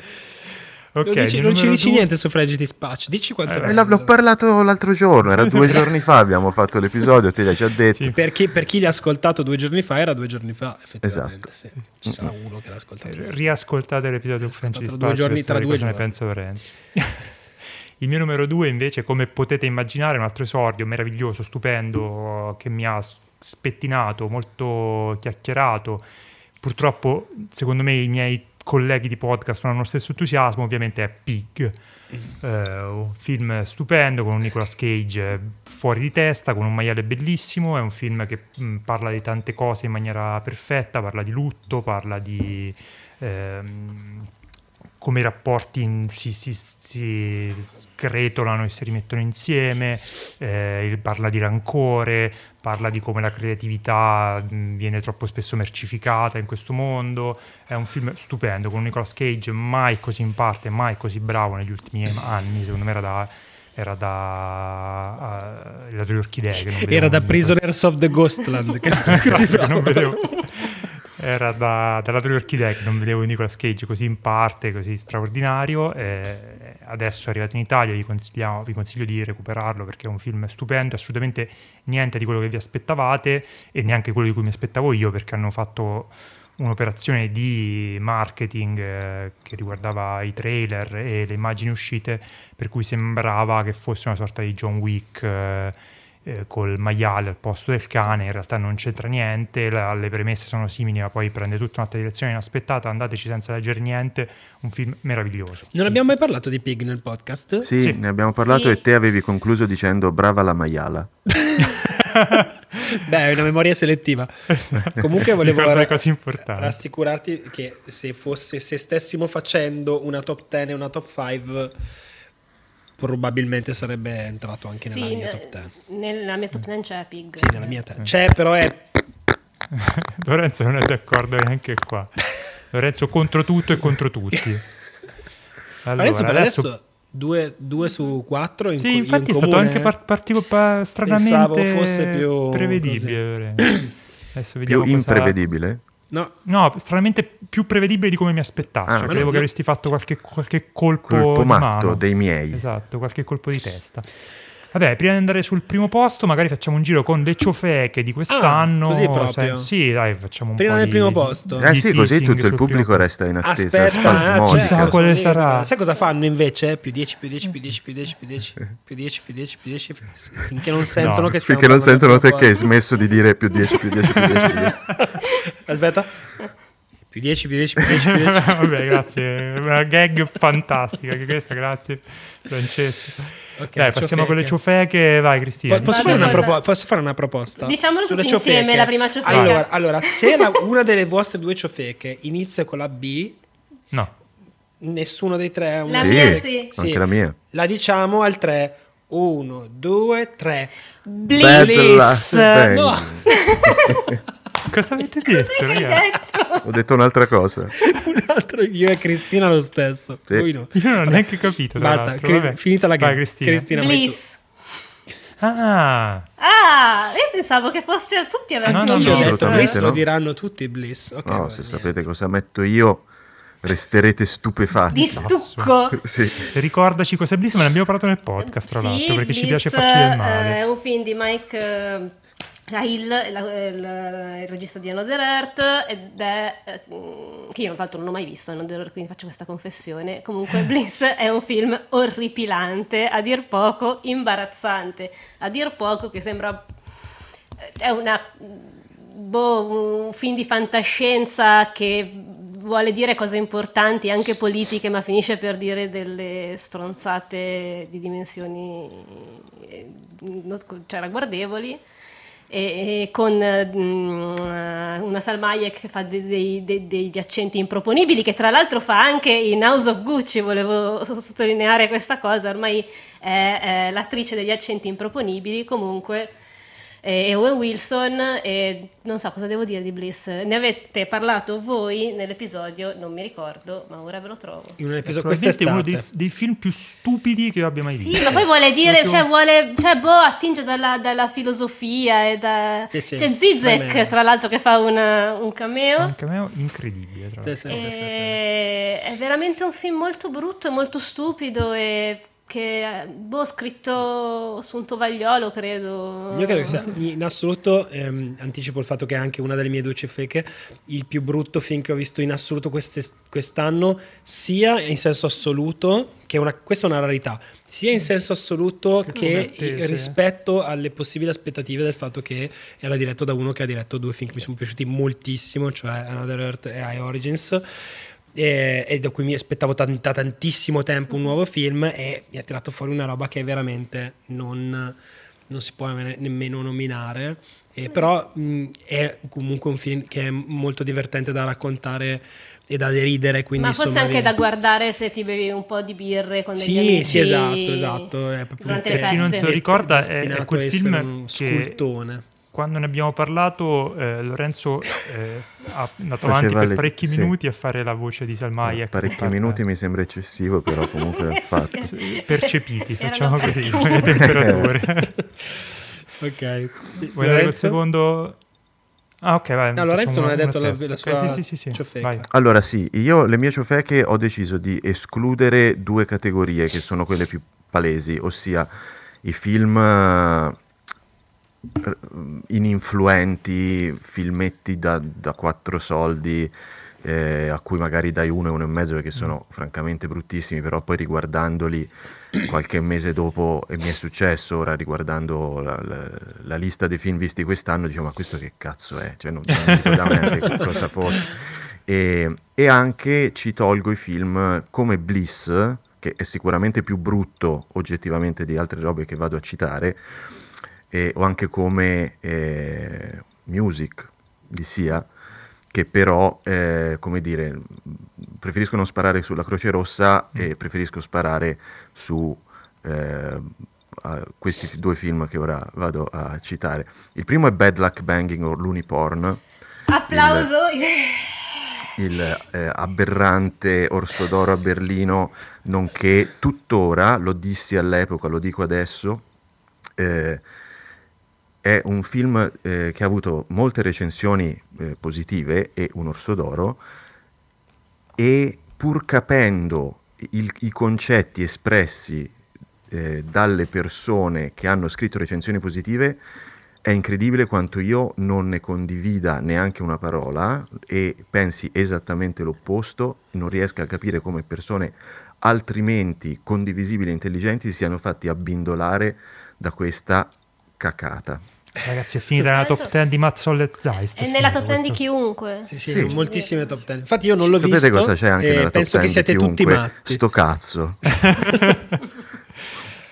Ok, non, dici- non ci dici due- niente su Fragile Dispatch. Dici quanto Eh, è Eh, bello. l'ho, l'ho parlato l'altro giorno, era due giorni fa, abbiamo fatto l'episodio, te l'hai già detto. Sì. Per chi, per chi l'ha ascoltato due giorni fa, era due giorni fa, effettivamente. Esatto. sì. Ci sarà uno che l'ha ascoltato. Riascoltate l'episodio di Ascoltato Dispatch due giorni- tra due ne giorni. pensa Lorenzo. Il mio numero due, invece, come potete immaginare, è un altro esordio meraviglioso, stupendo, che mi ha spettinato, molto chiacchierato. Purtroppo, secondo me, i miei colleghi di podcast non hanno lo stesso entusiasmo, ovviamente è Pig. Eh, un film stupendo con un Nicolas Cage eh, fuori di testa, con un maiale bellissimo. È un film che mh, parla di tante cose in maniera perfetta, parla di lutto, parla di ehm, come i rapporti si, si, si scretolano e si rimettono insieme, eh, parla di rancore, parla di come la creatività viene troppo spesso mercificata in questo mondo. È un film stupendo con Nicolas Cage mai così in parte, mai così bravo negli ultimi anni, secondo me era da... Era da uh, le orchidee che non vedevo Era da. Prisoners of the Ghostland. che- Esatto, che non vedevo. Era da, dalla True Orchidea che non vedevo Nicolas Cage così in parte, così straordinario. adesso è arrivato in Italia, vi, vi consiglio di recuperarlo perché è un film stupendo, assolutamente niente di quello che vi aspettavate e neanche quello di cui mi aspettavo io perché hanno fatto un'operazione di marketing eh, che riguardava i trailer e le immagini uscite per cui sembrava che fosse una sorta di John Wick eh, eh, col maiale al posto del cane, in realtà non c'entra niente, la- le premesse sono simili ma poi prende tutta un'altra direzione inaspettata, andateci senza leggere niente, un film meraviglioso. Non abbiamo mai parlato di Pig nel podcast? Sì, Sì. ne abbiamo parlato Sì. e te avevi concluso dicendo brava la maiala. Beh, è una memoria selettiva. Comunque volevo ra- rassicurarti che se, fosse, se stessimo facendo una top 10 e una top 5 probabilmente sarebbe entrato anche nella Sì, mia top 10. Nella mia top 10 c'è Pig. Sì, nella mia te- C'è, però è Lorenzo non è d'accordo neanche qua. Lorenzo contro tutto e contro tutti. Allora, Lorenzo per adesso... adesso 2 su 4 in, Sì, co- infatti in è stato anche par- partito pa- stranamente Pensavo fosse più prevedibile. Adesso vediamo Più imprevedibile. No, No, stranamente più prevedibile di come mi aspettassi. Ah, Cioè, credevo che avresti fatto qualche, qualche colpo, Colpo di matto mano. dei miei. Esatto, qualche colpo di testa. Vabbè, prima di andare sul primo posto, magari facciamo un giro con le ciofeche di quest'anno. Ah, così proprio? Se- sì, dai, facciamo un Prima po' del di- primo posto. di Eh sì, così tutto il pubblico primo- resta in attesa Aspetta, ah. Chissà certo, quale sarà. Sai cosa fanno invece? Più 10, più 10, più 10, più 10, più 10, più 10, più 10, più 10, finché non sentono No, che stiamo Finché non sentono te che hai smesso di dire più 10, più 10, più 10. più 10. posto. Aspetta. Più 10, più 10, più 10, più 10. Vabbè, grazie. Una gag fantastica. Che questa, grazie, Francesco. Ok, Dai, passiamo con le ciofeche. Vai, Cristina. Po- Posso Vado fare, una con- propo- posso fare una proposta? Diciamolo Sulle tutti insieme, ciofeche? la prima ciofeca. Allora, allora se la- una delle vostre due ciofeche inizia con la B, No. nessuno dei tre ha una La Sì, mia sì. anche la mia. La diciamo al 3. 1, 2, 3. Bliss. No, Cosa avete detto, ragazzi? detto? Ho detto un'altra cosa. un altro io e Cristina lo stesso. Sì. Voi no. Io non ho neanche capito. Basta. Cris- finita la gara. Cristina. Cristina. Bliss. Ah, Ah, io pensavo che fosse tutti avessero no, no, Io ho detto Bliss, lo no. diranno tutti Bliss. Ok, No, se niente. sapete cosa metto io, resterete stupefatti. di stucco. Sì. ricordaci cos'è Bliss, ma ne abbiamo parlato nel podcast, tra Sì, l'altro, perché ci Bliss, piace farci del eh, male. È un film di Mike eh, Cahill, la- il, regista di Another Earth, ed è eh, che io tra l'altro non ho mai visto Another Earth, quindi faccio questa confessione. Comunque, Bliss è un film orripilante, a dir poco imbarazzante, a dir poco che sembra è una boh, un film di fantascienza che vuole dire cose importanti anche politiche ma finisce per dire delle stronzate di dimensioni eh, cioè ragguardevoli e, e con mm, una Salmaye che fa de- dei- dei- degli accenti improponibili che tra l'altro fa anche in House of Gucci volevo sottolineare questa cosa ormai è, è l'attrice degli accenti improponibili comunque e Owen Wilson e non so cosa devo dire di Bliss. Ne avete parlato voi nell'episodio, non mi ricordo, ma ora ve lo trovo. In un episodio Probabilmente è uno dei, dei film più stupidi che io abbia mai visto. Sì, ma poi vuole dire, cioè, vuole, cioè, boh, attinge dalla, dalla filosofia e da... Sì, sì, C'è Zizek, va bene. tra l'altro, che fa una- un cameo. È un cameo incredibile. Tra Sì, l'altro. sì, sì, sì, sì. E- È veramente un film molto brutto e molto stupido e che, boh, scritto su un tovagliolo, credo. Io credo che sia in assoluto, ehm, anticipo il fatto che è anche una delle mie due ciofeche, il più brutto film che ho visto in assoluto queste- quest'anno, sia in senso assoluto, che è una, questa è una rarità, sia in senso assoluto che, attese. rispetto alle possibili aspettative del fatto che era diretto da uno che ha diretto due film che mi sono piaciuti moltissimo, cioè Another Earth e I Origins. E, e da cui mi aspettavo da tantissimo tempo un nuovo film e mi ha tirato fuori una roba che veramente non, non si può ne- nemmeno nominare. Eh, però mh, è comunque un film che è molto divertente da raccontare e da deridere. Quindi, Ma forse insomma, anche vi- da guardare se ti bevi un po' di birre con degli Sì, amici. sì, esatto, esatto. È proprio Durante un le Per chi non feste. se lo ricorda, è, è quel film uno che scultone. Quando ne abbiamo parlato, eh, Lorenzo eh, ha andato Faceva avanti per le- parecchi sì. minuti a fare la voce di Salma Hayek. Parecchi per- minuti mi sembra eccessivo, però comunque l'ho fatto. percepiti, facciamo così, come le temperature. Ok. Vuoi dare quel secondo? Ah, ok, vai. No, Lorenzo non ha detto la, la sua sì, sì, sì, sì. ciofeca. Vai. Allora sì, io le mie ciofeche ho deciso di escludere due categorie che sono quelle più palesi, ossia i film eh, ininfluenti, filmetti da, da quattro soldi, eh, a cui magari dai uno e uno e mezzo perché sono francamente bruttissimi, però poi riguardandoli qualche mese dopo, e mi è successo ora riguardando la, la- la lista dei film visti quest'anno, dicevo ma questo che cazzo è? Cioè non, mi ricordavo neanche che cosa fosse. E, e anche ci tolgo i film come Bliss, che è sicuramente più brutto oggettivamente di altre robe che vado a citare, e- o anche come eh, Music di Sia, che però, eh, come dire, preferisco non sparare sulla Croce Rossa e preferisco sparare su eh, questi due film che ora vado a citare. Il primo è Bad Luck Banging o Luniporn, Applauso. il eh, aberrante Orso d'Oro a Berlino, nonché tuttora, lo dissi all'epoca, lo dico adesso, eh, è un film eh, che ha avuto molte recensioni eh, positive e un Orso d'Oro e pur capendo il- i concetti espressi eh, dalle persone che hanno scritto recensioni positive, è incredibile quanto io non ne condivida neanche una parola e pensi esattamente l'opposto, non riesca a capire come persone altrimenti condivisibili e intelligenti si siano fatti abbindolare da questa cacata. Ragazzi, è finita nella top 10 di Mazzolle e Zeist. È è nella top 10 di chiunque. Sì, sì, Sì. sono moltissime top 10. Infatti io non l'ho Sapete visto cosa c'è anche nella top penso che 10 siete tutti matti. Sto cazzo.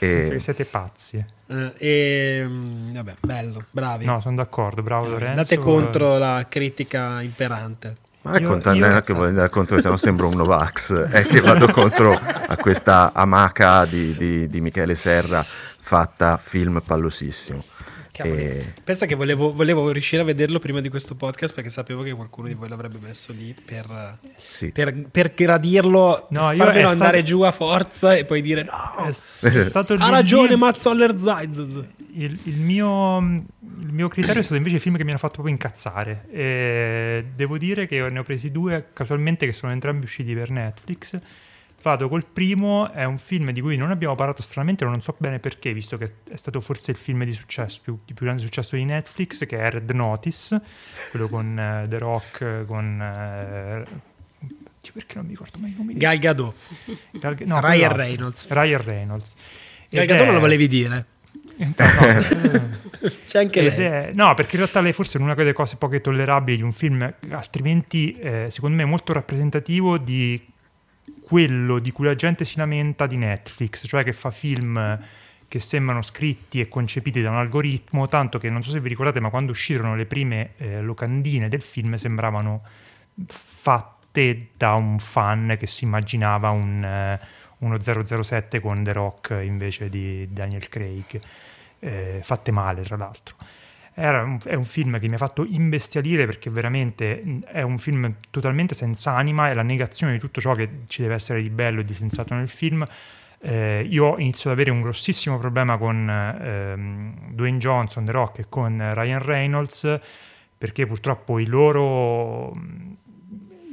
Penso e, che siete pazzi. Eh, e, mm, vabbè, bello, bravi. No, sono d'accordo, bravo Lorenzo. Andate contro la critica imperante. ma è Io- contro, io- non è che voglio andare contro, se no sembro un Novax, è che vado contro a questa amaca di, di- di Michele Serra fatta film pallosissimo. E- Pensa che volevo, volevo riuscire a vederlo prima di questo podcast perché sapevo che qualcuno di voi l'avrebbe messo lì per, sì. per, per gradirlo, No, per io- farmelo andare stato- giù a forza e poi dire no, È, è stato ha ragione lì- Mats Oller Zeiz. Il, il mio, il mio criterio è stato invece i film che mi hanno fatto proprio incazzare. E devo dire che ne ho presi due casualmente che sono entrambi usciti per Netflix. Vado col primo, è un film di cui non abbiamo parlato stranamente, non so bene perché, visto che è stato forse il film di successo, più, di più grande successo di Netflix, che è Red Notice, quello con eh, The Rock, con... Dio, perché non mi ricordo mai i nomi? Gal Gadot. Gal- no, Ryan. Reynolds. Ryan Reynolds. Gal Gadot è- non lo volevi dire. No, no, C'è anche lei. è- no, perché in realtà lei forse è una delle cose poche tollerabili di un film, altrimenti eh, secondo me è molto rappresentativo di quello di cui la gente si lamenta di Netflix, cioè che fa film che sembrano scritti e concepiti da un algoritmo, tanto che non so se vi ricordate, ma quando uscirono le prime eh, locandine del film sembravano fatte da un fan che si immaginava un, eh, uno 007 con The Rock invece di Daniel Craig, eh, fatte male tra l'altro. Un, è un film che mi ha fatto imbestialire perché veramente è un film totalmente senza anima, è la negazione di tutto ciò che ci deve essere di bello e di sensato nel film. Eh, io inizio ad avere un grossissimo problema con ehm, Dwayne Johnson, The Rock e con Ryan Reynolds perché purtroppo i loro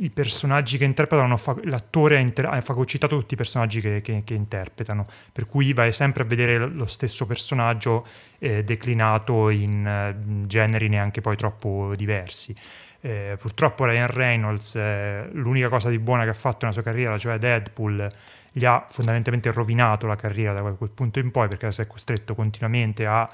i personaggi che interpretano, l'attore ha, inter- ha, fagocitato tutti i personaggi che, che, che, interpretano, per cui vai sempre a vedere lo stesso personaggio eh, declinato in, in, generi neanche poi troppo diversi. Eh, purtroppo Ryan Reynolds, eh, l'unica cosa di buona che ha fatto nella sua carriera, cioè Deadpool, gli ha fondamentalmente rovinato la carriera da quel punto in poi perché si è costretto continuamente a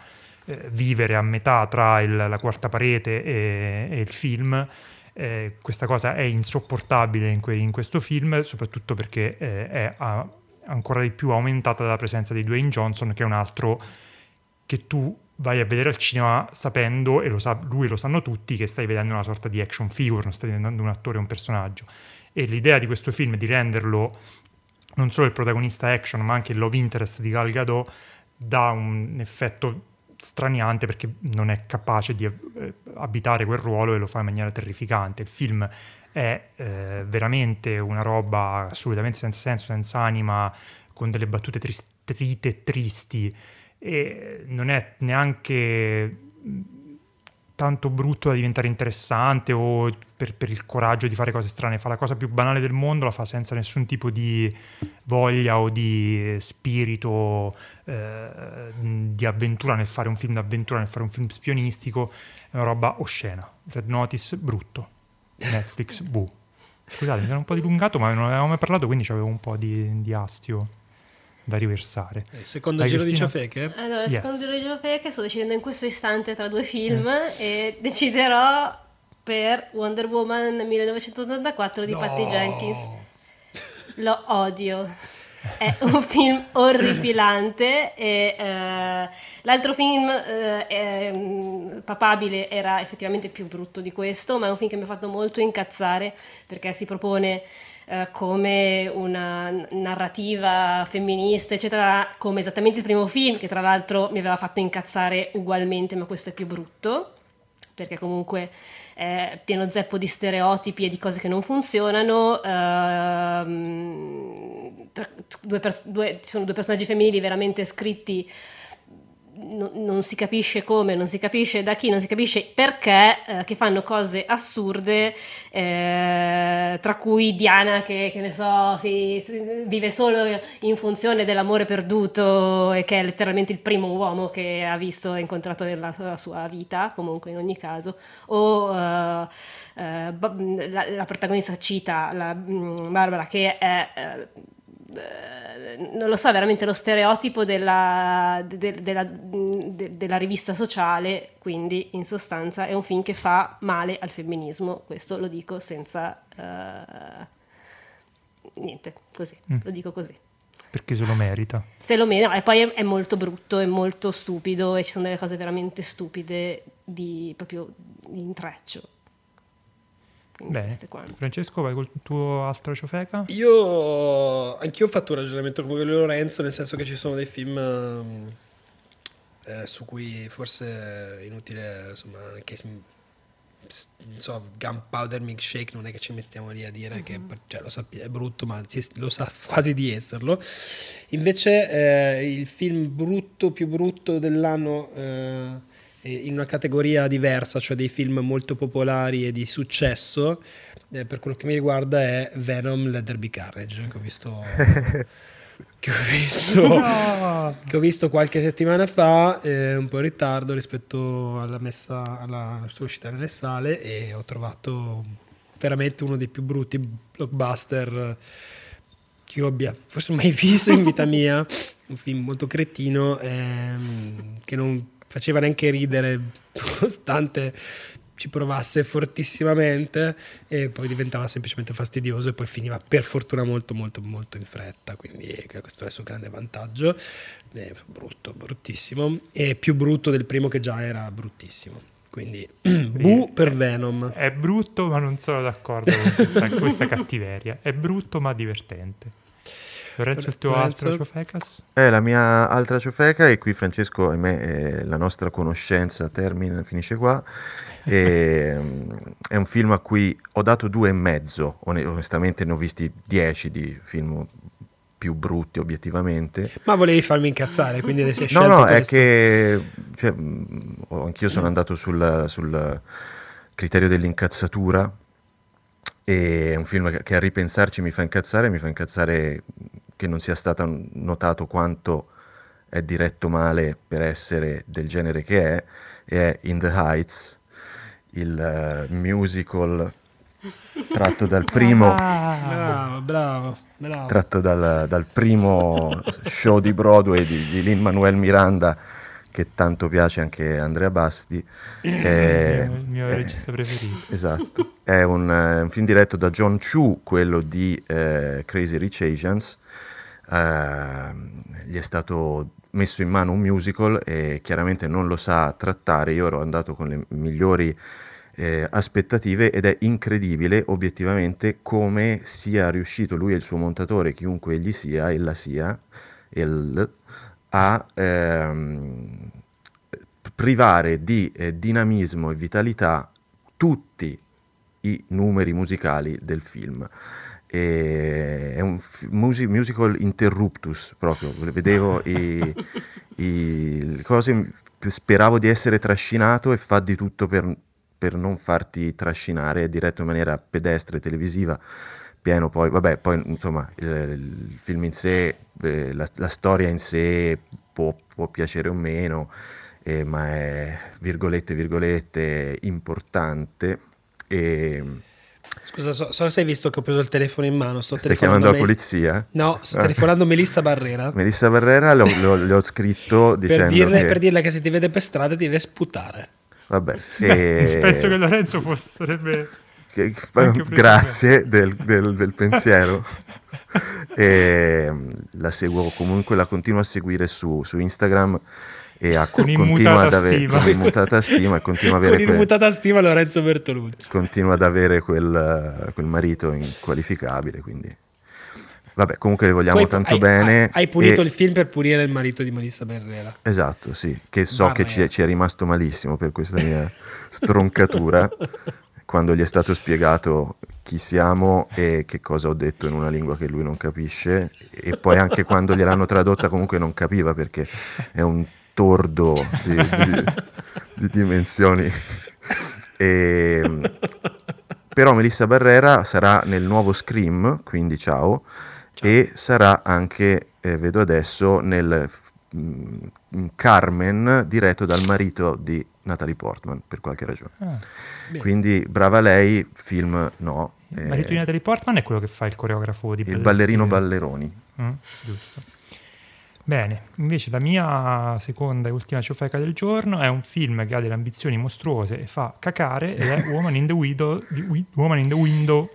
eh, vivere a metà tra il, la quarta parete e, e il film eh, questa cosa è insopportabile in, que- in, questo film, soprattutto perché eh, è a- ancora di più aumentata dalla presenza di Dwayne Johnson, che è un altro che tu vai a vedere al cinema sapendo, e lo sa, lui lo sanno tutti, che stai vedendo una sorta di action figure, non stai vedendo un attore o un personaggio. E l'idea di questo film è di renderlo non solo il protagonista action, ma anche il love interest di Gal Gadot, dà un effetto straniante perché non è capace di eh, abitare quel ruolo e lo fa in maniera terrificante. Il film è eh, veramente una roba assolutamente senza senso, senza anima, con delle battute triste e tristi e non è neanche tanto brutto da diventare interessante o per, per, il coraggio di fare cose strane, fa la cosa più banale del mondo, la fa senza nessun tipo di voglia o di spirito eh, di avventura nel fare un film d'avventura, nel fare un film spionistico, è una roba oscena. Red Notice, brutto. Netflix, buh. Scusate, mi sono un po' dilungato, ma non avevamo mai parlato, quindi avevo un po' di, di astio da riversare. Eh, secondo Dai, giro Cristina? di ciofeche? Allora, yes. secondo giro di ciofeche sto decidendo in questo istante tra due film mm. e deciderò per Wonder Woman 1984 di no. Patty Jenkins. Lo odio. È un film orripilante e uh, l'altro film uh, è, um, papabile era effettivamente più brutto di questo, ma è un film che mi ha fatto molto incazzare perché si propone eh, come una narrativa femminista, eccetera, come esattamente il primo film, che tra l'altro mi aveva fatto incazzare ugualmente, ma questo è più brutto perché comunque è pieno zeppo di stereotipi e di cose che non funzionano. Uh, due due, ci sono due personaggi femminili veramente scritti non, non, si capisce come, non si capisce da chi, non si capisce perché, eh, che fanno cose assurde, eh, tra cui Diana che, che ne so, si, si, vive solo in funzione dell'amore perduto e che è letteralmente il primo uomo che ha visto e incontrato nella sua, sua vita, comunque in ogni caso, o uh, uh, la, la, protagonista cita, la, um, Barbara, che è... Uh, non lo so, veramente lo stereotipo della, de, della, de, della, rivista sociale, quindi in sostanza è un film che fa male al femminismo, questo lo dico senza... Uh, niente, così, mm. lo dico così. Perché se lo merita. Se lo merita, e poi è, è, molto brutto, è molto stupido e ci sono delle cose veramente stupide di proprio di intreccio. Bene. Francesco, vai col tuo altro ciofeca? Io anch'io ho fatto un ragionamento come quello di Lorenzo, nel senso che ci sono dei film mm, eh, su cui forse è inutile, insomma, che non so, Gunpowder Milkshake non è che ci mettiamo lì a dire mm-hmm. che cioè, lo sa, è brutto, ma lo sa quasi di esserlo. Invece eh, il film brutto più brutto dell'anno eh, in una categoria diversa, cioè dei film molto popolari e di successo, eh, per quello che mi riguarda è Venom Let There Be Carnage, che ho visto, che ho visto, no. che ho visto qualche settimana fa, eh, un po' in ritardo rispetto alla, messa, alla sua uscita nelle sale e ho trovato veramente uno dei più brutti blockbuster che io abbia forse mai visto in vita mia, un film molto cretino ehm, che non faceva neanche ridere, nonostante ci provasse fortissimamente e poi diventava semplicemente fastidioso e poi finiva per fortuna molto molto molto in fretta. Quindi questo è il suo grande vantaggio. È brutto bruttissimo. E più brutto del primo che già era bruttissimo. Quindi bu per Venom. è brutto ma non sono d'accordo con questa, questa cattiveria. È brutto ma divertente Lorenzo, il tuo Lorenzo? altro ciofecas? È la mia altra ciofeca e qui Francesco e me eh, la nostra conoscenza termina, finisce qua. E, mm, è un film a cui ho dato due e mezzo, One- onestamente ne ho visti dieci di film più brutti obiettivamente. Ma volevi farmi incazzare, quindi adesso hai No, scelto no, è questo. che cioè, ho- anch'io sono andato sul, sul criterio dell'incazzatura e è un film che, che a ripensarci mi fa incazzare, mi fa incazzare che non sia stato notato quanto è diretto male per essere del genere che è, è In the Heights, il eh, musical tratto dal primo Bravo, bravo, bravo. tratto dal, dal primo show di Broadway di, di Lin-Manuel Miranda che tanto piace anche Andrea Basti. Eh, il mio eh, regista preferito. Esatto, è un, eh, un film diretto da John Chu, quello di eh, Crazy Rich Asians. Eh, gli è stato messo in mano un musical e chiaramente non lo sa trattare. Io ero andato con le migliori eh, aspettative ed è incredibile obiettivamente come sia riuscito lui e il suo montatore, chiunque egli sia, e la sia, el, a ehm, privare di eh, dinamismo e vitalità tutti i numeri musicali del film. È un musical interruptus proprio, vedevo i, i- le cose, speravo di essere trascinato e fa di tutto per, per non farti trascinare, diretto in maniera pedestre, televisiva, pieno poi, vabbè, poi insomma il, il film in sé, eh, la, la storia in sé può, può piacere o meno, eh, ma è virgolette virgolette importante. E Scusa, so, so se hai visto che ho preso il telefono in mano. Sto stai telefonando chiamando la Me- polizia? No, sto Ah. telefonando Melissa Barrera. Melissa Barrera le ho, scritto Per dicendo dirle, che per dirle che se ti vede per strada ti deve sputare. vabbè e- Penso che Lorenzo fosse, sarebbe... che- grazie del, del- del pensiero e, mm, la seguo comunque la continuo a seguire su, su Instagram e a, Con continua immutata ad avere stima. con immutata stima continua a Con avere il quel- mutata stima Lorenzo Bertolucci. continua ad avere quel, quel marito inqualificabile, quindi vabbè, comunque le vogliamo Poi tanto hai, bene. Hai, punito e- il film per punire il marito di Melissa Barrera. Esatto, sì, che so che ci è, Barrera. ci è rimasto malissimo per questa mia stroncatura quando gli è stato spiegato chi siamo e che cosa ho detto in una lingua che lui non capisce e poi anche quando gliel'hanno tradotta comunque non capiva perché è un tordo di, di- di dimensioni. E, però Melissa Barrera sarà nel nuovo Scream, quindi ciao, e sarà anche, eh, vedo adesso, nel mm, Carmen diretto dal marito di Natalie Portman per qualche ragione. Ah. Quindi brava lei, film no. Il eh, marito di Natalie Portman è quello che fa il coreografo di il Ball- ballerino di- Balleroni. Mm, giusto. Bene, invece la mia seconda e ultima ciofeca del giorno è un film che ha delle ambizioni mostruose e fa cacare ed è Woman in the Window di, Woman in the Window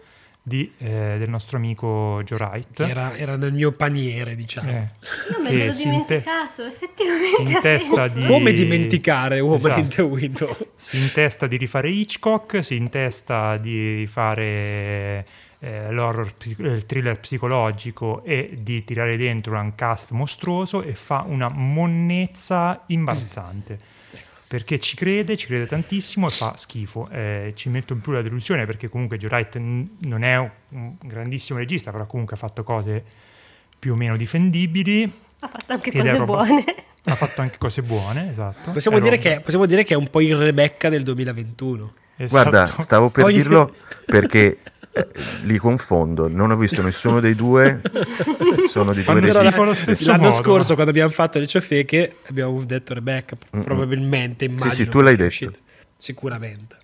di, eh, del nostro amico Joe Wright. Era, era nel mio paniere, diciamo. Eh, Io me l'ero dimenticato, effettivamente intesta senso. di- Come dimenticare Woman in Esatto. the Window? si intesta di rifare Hitchcock, si intesta di fare eh, l'horror, psi- il thriller psicologico e di tirare dentro un cast mostruoso e fa una monnezza imbarazzante. Perché ci crede, ci crede tantissimo e fa schifo. Eh, ci metto in più la delusione perché comunque Joe Wright n- non è un, un grandissimo regista, però comunque ha fatto cose più o meno difendibili. Ha fatto anche cose roba- buone. Ha fatto anche cose buone, esatto. Possiamo dire, che, possiamo dire che è un po' il Rebecca del 2021. Guarda, Esatto. stavo per Ogni- dirlo perché eh, li confondo, non ho visto nessuno dei due, sono di due Fanno registi. schifo allo stesso L'anno modo. scorso, quando abbiamo fatto le ciofeche, abbiamo detto Rebecca. probabilmente, immagino. sì, tu che l'hai detto. uscita. Sicuramente.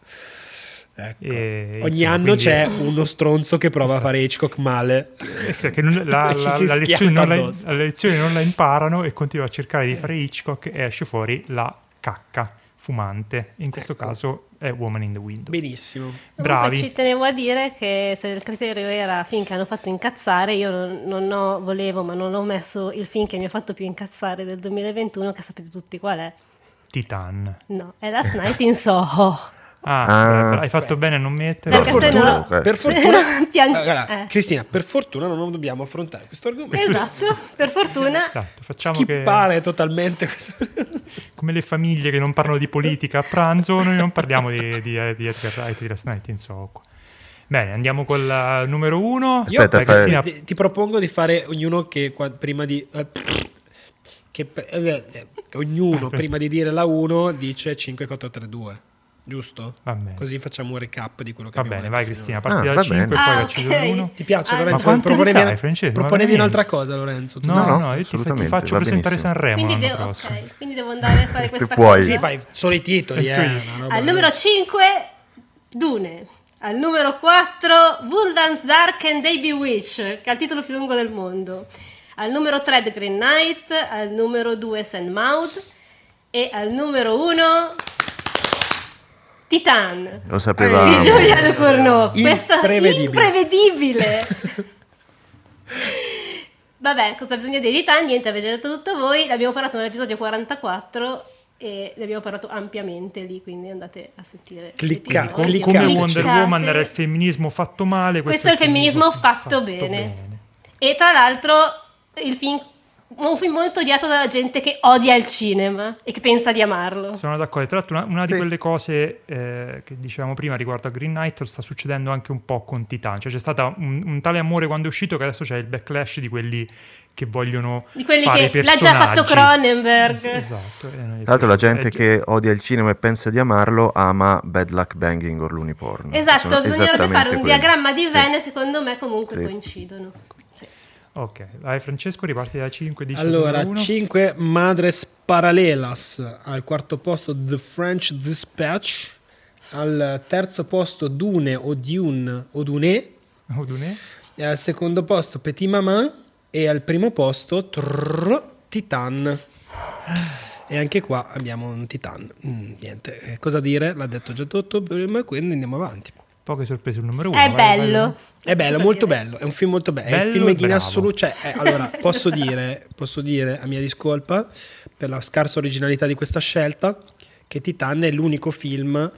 Ecco. E, Ogni insomma, anno quindi- c'è uno stronzo che prova a fare Hitchcock male. Eh, cioè, che non- la, la- la lezione non la, lezione non la imparano e continuano a cercare di fare Hitchcock e esce fuori la cacca fumante. In questo Ecco. caso è Woman in the Window. Benissimo. Bravi. Comunque ci tenevo a dire che se il criterio era film che hanno fatto incazzare, io non, non ho, volevo, ma non ho messo il film che mi ha fatto più incazzare del 2021, che sapete tutti qual è. Titan. No, è Last Night in Soho. Ah, Ah. hai fatto bene a non metterlo. Perché se fortuna, no- per se fortuna, no pian- Eh, guarda, eh. Cristina, per fortuna non dobbiamo affrontare questo argomento. Esatto, per fortuna. Esatto, facciamo che Skippare totalmente questo. come le famiglie che non parlano di politica a pranzo, noi non parliamo di, di, di Edgar Wright di Last Night in Soho. Bene, andiamo col eh, numero uno. Io Aspetta, fai- Cristina, ti, ti propongo di fare ognuno che qua- prima di. eh, che eh, eh, ognuno prima di dire la 1 dice 5, 4, 3, 2. Giusto? Va bene. Così facciamo un recap di quello che Va abbiamo bene, detto vai. Cristina, parti Ah, dal va 5 e poi Ah, accedo ok. l'1. Ti piace Ah, Lorenzo? Ma quante ne proponevi, sai, Francesco? Proponevi un'altra cosa Lorenzo? tu? No, No, no, no, io ti, ti faccio presentare. Sanremo Quindi l'anno devo, prossimo. ok, quindi devo andare a fare questa puoi. cosa. Sì, fai solo i titoli. Eh, Al numero 5, Dune. Al numero 4, Woodlands Dark and They Bewitch, che è il titolo più lungo del mondo. Al numero 3, The Green Knight. Al numero 2, Sandmouth. E al numero 1, Titan. Lo sapevamo. Di Giulia De Cournot. Questa Imprevedibile. imprevedibile. Vabbè, cosa bisogna dire di Titan? Niente, avete detto tutto voi. L'abbiamo parlato nell'episodio 44 e ne abbiamo parlato ampiamente lì, quindi andate a sentire. Clicca- l'episodio. Com- cliccate. come Wonder Cliccate. Woman era il femminismo fatto male, Questo è il femminismo fatto bene. E tra l'altro il film un film molto odiato dalla gente che odia il cinema e che pensa di amarlo. Sono d'accordo. Tra l'altro, una, una di Sì. quelle cose eh, che dicevamo prima riguardo a Green Knight sta succedendo anche un po' con Titan. Cioè, c'è stato un, un tale amore quando è uscito che adesso c'è il backlash di quelli che vogliono Di quelli fare che l'ha già fatto. Cronenberg. Es- Esatto. e noi- Tra l'altro la gente eh, che odia il cinema e pensa di amarlo ama Bad Luck Banging or Looney Porn. Esatto, bisognerebbe fare un quelli. diagramma di Sì. Venn, secondo me comunque Sì. coincidono. Sì. Ok, vai Francesco, riparti da 5, dici Allora, numero uno. 5 Madres Paralelas, al quarto posto The French Dispatch, al terzo posto Dune o Dune o Dune, Udune? e al secondo posto Petit Maman e al primo posto trrr, Titan. E anche qua abbiamo un Titan. Mm, niente, eh, cosa dire? L'ha detto già tutto prima, quindi andiamo avanti. Poche sorprese sul numero 1. È bello. È bello, molto bello, è un film molto bello. è Bello un film e in assoluto. Cioè, eh, allora, posso dire, posso dire a mia discolpa, per la scarsa originalità di questa scelta, che Titan è l'unico film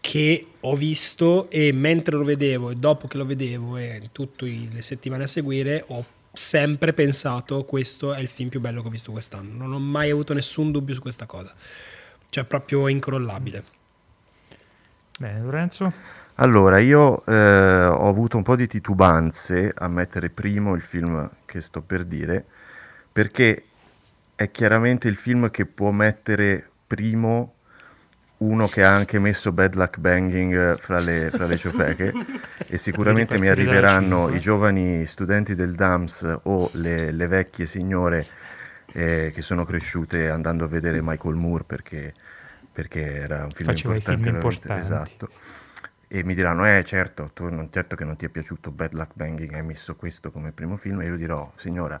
che ho visto e mentre lo vedevo e dopo che lo vedevo e in tutte le settimane a seguire ho sempre pensato questo è il film più bello che ho visto quest'anno. Non ho mai avuto nessun dubbio su questa cosa. Cioè, proprio incrollabile. Bene, Lorenzo? Allora, io eh, ho avuto un po' di titubanze a mettere primo il film che sto per dire, perché è chiaramente il film che può mettere primo uno che ha anche messo Bad Luck Banging fra le, fra le ciofeche e sicuramente mi arriveranno i giovani studenti del DAMS o le, le vecchie signore eh, che sono cresciute andando a vedere Michael Moore perché, perché era un film Faceva i importante. film importanti. Esatto. E mi diranno, eh certo, tu non, certo che non ti è piaciuto Bad Luck Banging, hai messo questo come primo film, e io dirò, signora,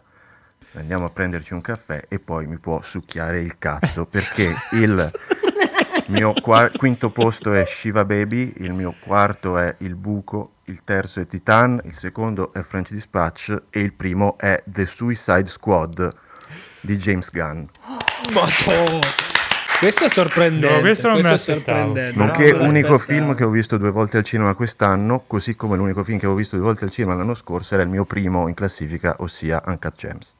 andiamo a prenderci un caffè e poi mi può succhiare il cazzo, perché il mio qua- quinto posto è Shiva Baby, il mio quarto è Il Buco, il terzo è Titan, il secondo è French Dispatch e il primo è The Suicide Squad di James Gunn. Ma questo è sorprendente. No, questo non me è sorprendente. Nonché Non me unico l'aspettavo. film che ho visto due volte al cinema quest'anno, così come l'unico film che avevo visto due volte al cinema l'anno scorso era il mio primo in classifica, ossia Uncut Gems.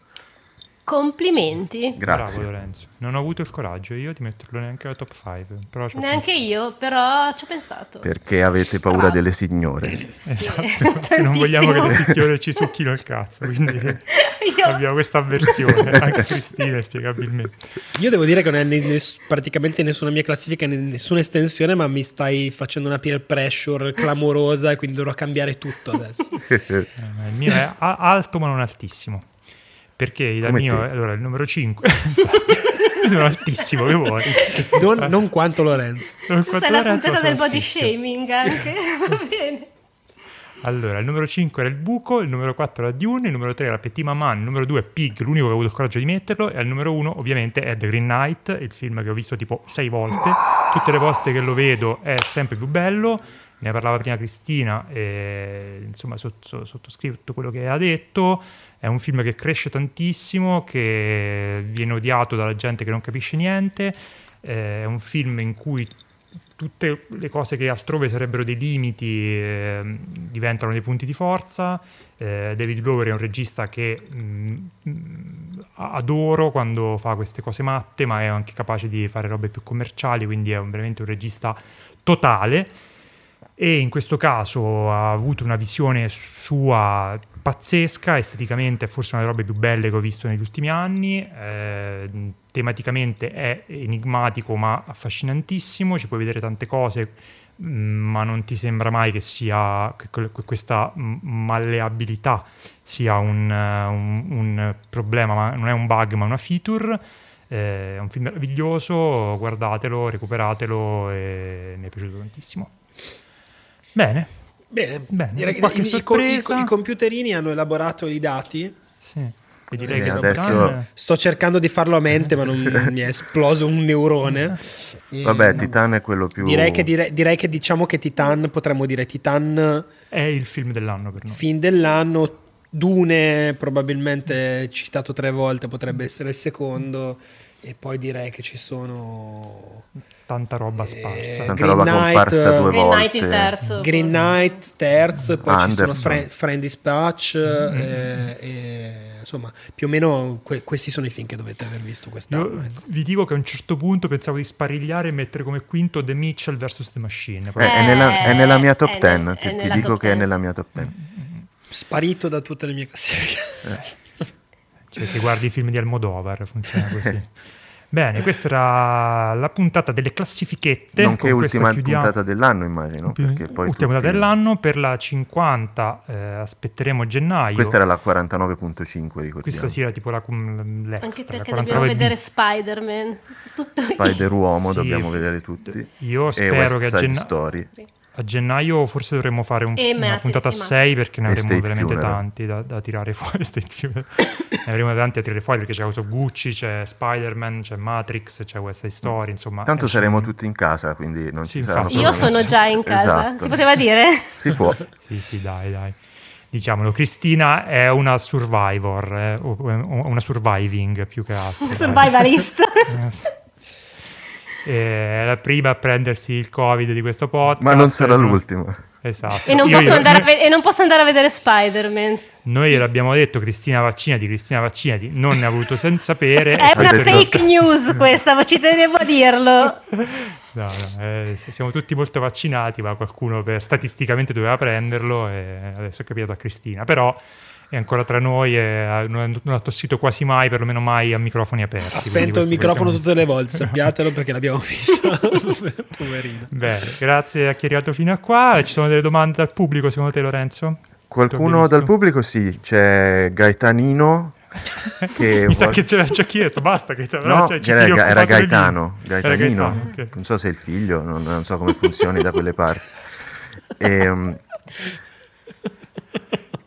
Complimenti. Grazie. Bravo Lorenzo. Non ho avuto il coraggio io di metterlo neanche alla top 5. Però ci ho Neanche io, però ci ho pensato. Perché avete paura Bravo. delle signore. Sì, Esatto, non vogliamo che le sicchiore ci succhino il cazzo, quindi Io- abbiamo questa avversione, anche Cristina spiegabilmente. Io devo dire che non è ne- ness- praticamente nessuna mia classifica, né nessuna estensione, ma mi stai facendo una peer pressure clamorosa e quindi dovrò cambiare tutto adesso. Eh, il mio è a- alto ma non altissimo. Perché il Come mio te. è allora il numero 5. Io sono altissimo, che vuoi? Non, non quanto Lorenzo. Non Questa quanto è la Lorenzo, puntata del body altissimo. shaming anche. Va bene. Allora, il numero 5 era il buco, il numero 4 era Dune, il numero 3 era Petit Maman, il numero 2 è Pig, l'unico che ha avuto il coraggio di metterlo, e al numero 1 ovviamente è The Green Knight, il film che ho visto tipo 6 volte. Tutte le volte che lo vedo è sempre più bello, ne parlava prima Cristina, e, insomma sotto- sottoscrivo tutto quello che ha detto. È un film che cresce tantissimo, che viene odiato dalla gente che non capisce niente, è un film in cui tutte le cose che altrove sarebbero dei limiti eh, diventano dei punti di forza. Eh, David Glover è un regista che mh, adoro quando fa queste cose matte, ma è anche capace di fare robe più commerciali, quindi è un, veramente un regista totale e in questo caso ha avuto una visione sua pazzesca, esteticamente è forse una delle robe più belle che ho visto negli ultimi anni, eh, tematicamente è enigmatico ma affascinantissimo, ci puoi vedere tante cose, mm, ma non ti sembra mai che, sia, che questa malleabilità sia un, un, un, problema, ma non è un bug ma una feature. Eh, è un film meraviglioso, guardatelo, recuperatelo e mi è piaciuto tantissimo. Bene. Bene, Bene. direi che i, i, i, i, computerini hanno elaborato i dati. Sì. E direi che adesso sto cercando di farlo a mente, ma non mi è esploso un neurone. E, Vabbè, Titan è quello più. Direi che, direi, direi che diciamo che Titan potremmo dire Titan è il film dell'anno per noi. Film dell'anno. Dune, probabilmente citato tre volte, potrebbe essere il secondo. E poi direi che ci sono tanta roba sparsa. Eh, tanta Green roba Knight, comparsa due Green volte. Knight il terzo. Green Knight terzo e poi Anderson. ci sono Friend, Friend Dispatch mm-hmm. e, e, insomma più o meno que- questi sono i film che dovete aver visto quest'anno. Ecco. Vi dico che a un certo punto pensavo di sparigliare e mettere come quinto The Mitchell vs. The Machine. Eh, è, nella, è, nella, mia top 10, ti, ti dico che 10. è nella mia top 10. Mm-hmm. Sparito da tutte le mie classifiche. Cioè che guardi i film di Almodovar, funziona così. Bene, questa era la puntata delle classifichette. Nonché ultima puntata dell'anno, immagino. ultima puntata dell'anno, per la 50 eh, aspetteremo gennaio. Questa era la 49.5, ricordiamo. Questa sì era tipo la, l'extra, Anche perché dobbiamo vedere Spider-Man. Spider-Uomo sì, dobbiamo vedere tutti. Io spero che a gennaio... A gennaio forse dovremmo fare un, una puntata a 6 perché ne avremo veramente funeral. tanti da, da, tirare fuori. ne avremo tanti da tirare fuori perché c'è House of Gucci, c'è Spider-Man, c'è Matrix, c'è West Story, insomma. Tanto saremo tutti in casa, quindi non sì, ci saranno Io sono già in casa, esatto. si poteva dire? Si può. sì, sì, dai, dai. Diciamolo, Cristina è una survivor, eh, una surviving più che altro. Una è la prima a prendersi il covid di questo podcast. Ma non sarà l'ultima. Esatto. E non, posso, io, io, ve- e non posso andare a vedere Spider-Man. Noi gliel'abbiamo detto, Cristina vaccinati, Cristina vaccinati, non ne ha voluto sen- sapere. È una fake news questa, ci tenevo a dirlo. No, no, eh, siamo tutti molto vaccinati, ma qualcuno per, statisticamente doveva prenderlo e adesso è capitato a Cristina. Però è ancora tra noi e non, ha tossito quasi mai, perlomeno mai a microfoni aperti. Ha spento il microfono tutte le volte, sappiatelo perché l'abbiamo visto. Poverino. Bene, grazie a chi è arrivato fino a qua. Ci sono delle domande dal pubblico secondo te Lorenzo? Qualcuno dal pubblico sì, c'è Gaetanino che mi sa che ce l'ha già chiesto, basta Gaetano. No, cioè, era, era Gaetano, Gaetanino, era Gaetano, okay. non so se è il figlio, non, non so come funzioni da quelle parti. E, um,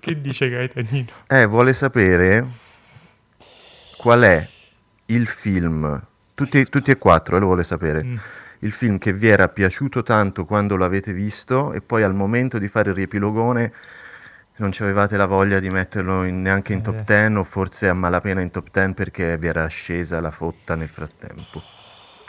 che dice Gaetanino? Eh, vuole sapere qual è il film, tutti, tutti e quattro, eh, lo vuole sapere, mm. il film che vi era piaciuto tanto quando l'avete visto e poi al momento di fare il riepilogone non ci avevate la voglia di metterlo in, neanche in eh. top 10 o forse a malapena in top 10 perché vi era scesa la fotta nel frattempo.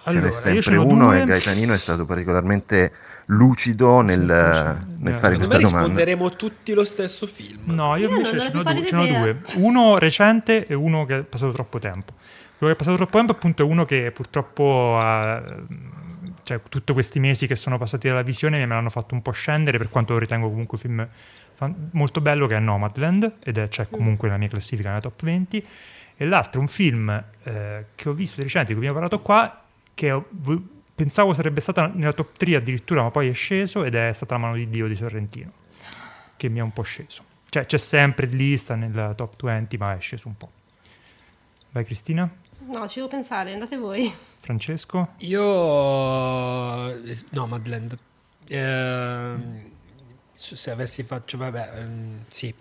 Allora, Ce n'è sempre uno due... e Gaetanino è stato particolarmente lucido nel, nel fare questa domanda. risponderemo tutti lo stesso film. No, io, io invece ce ne, due, ho due. Uno recente e uno che è passato troppo tempo. Quello che è passato troppo tempo appunto è uno che purtroppo ha... Cioè, tutti questi mesi che sono passati dalla visione me l'hanno fatto un po' scendere, per quanto lo ritengo comunque un film molto bello che è Nomadland, ed è c'è comunque nella mia classifica nella top 20. E l'altro è un film eh, che ho visto di recente, di cui abbiamo parlato qua, che ho, pensavo sarebbe stata nella top 3 addirittura, ma poi è sceso ed è stata la mano di Dio di Sorrentino, che mi è un po' sceso. Cioè c'è sempre lista nella top 20, ma è sceso un po'. Vai Cristina? No, ci devo pensare, andate voi. Francesco? Io... No, Madland. Eh, se avessi fatto... Vabbè, ehm, sì.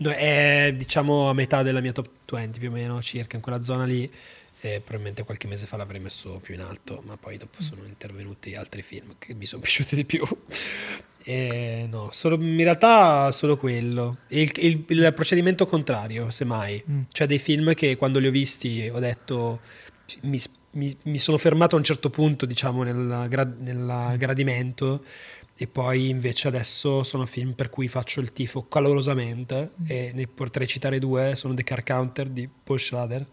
No, è diciamo a metà della mia top 20 più o meno, circa in quella zona lì e probabilmente qualche mese fa l'avrei messo più in alto, ma poi dopo sono intervenuti altri film che mi sono piaciuti di più. E no, solo, in realtà solo quello. Il, il, il procedimento contrario, semmai. Mm. Cioè dei film che quando li ho visti ho detto mi, mi, mi sono fermato a un certo punto, diciamo, nel, gra- nel gradimento e poi invece adesso sono film per cui faccio il tifo calorosamente e ne potrei citare due, sono The Car Counter di Paul Schrader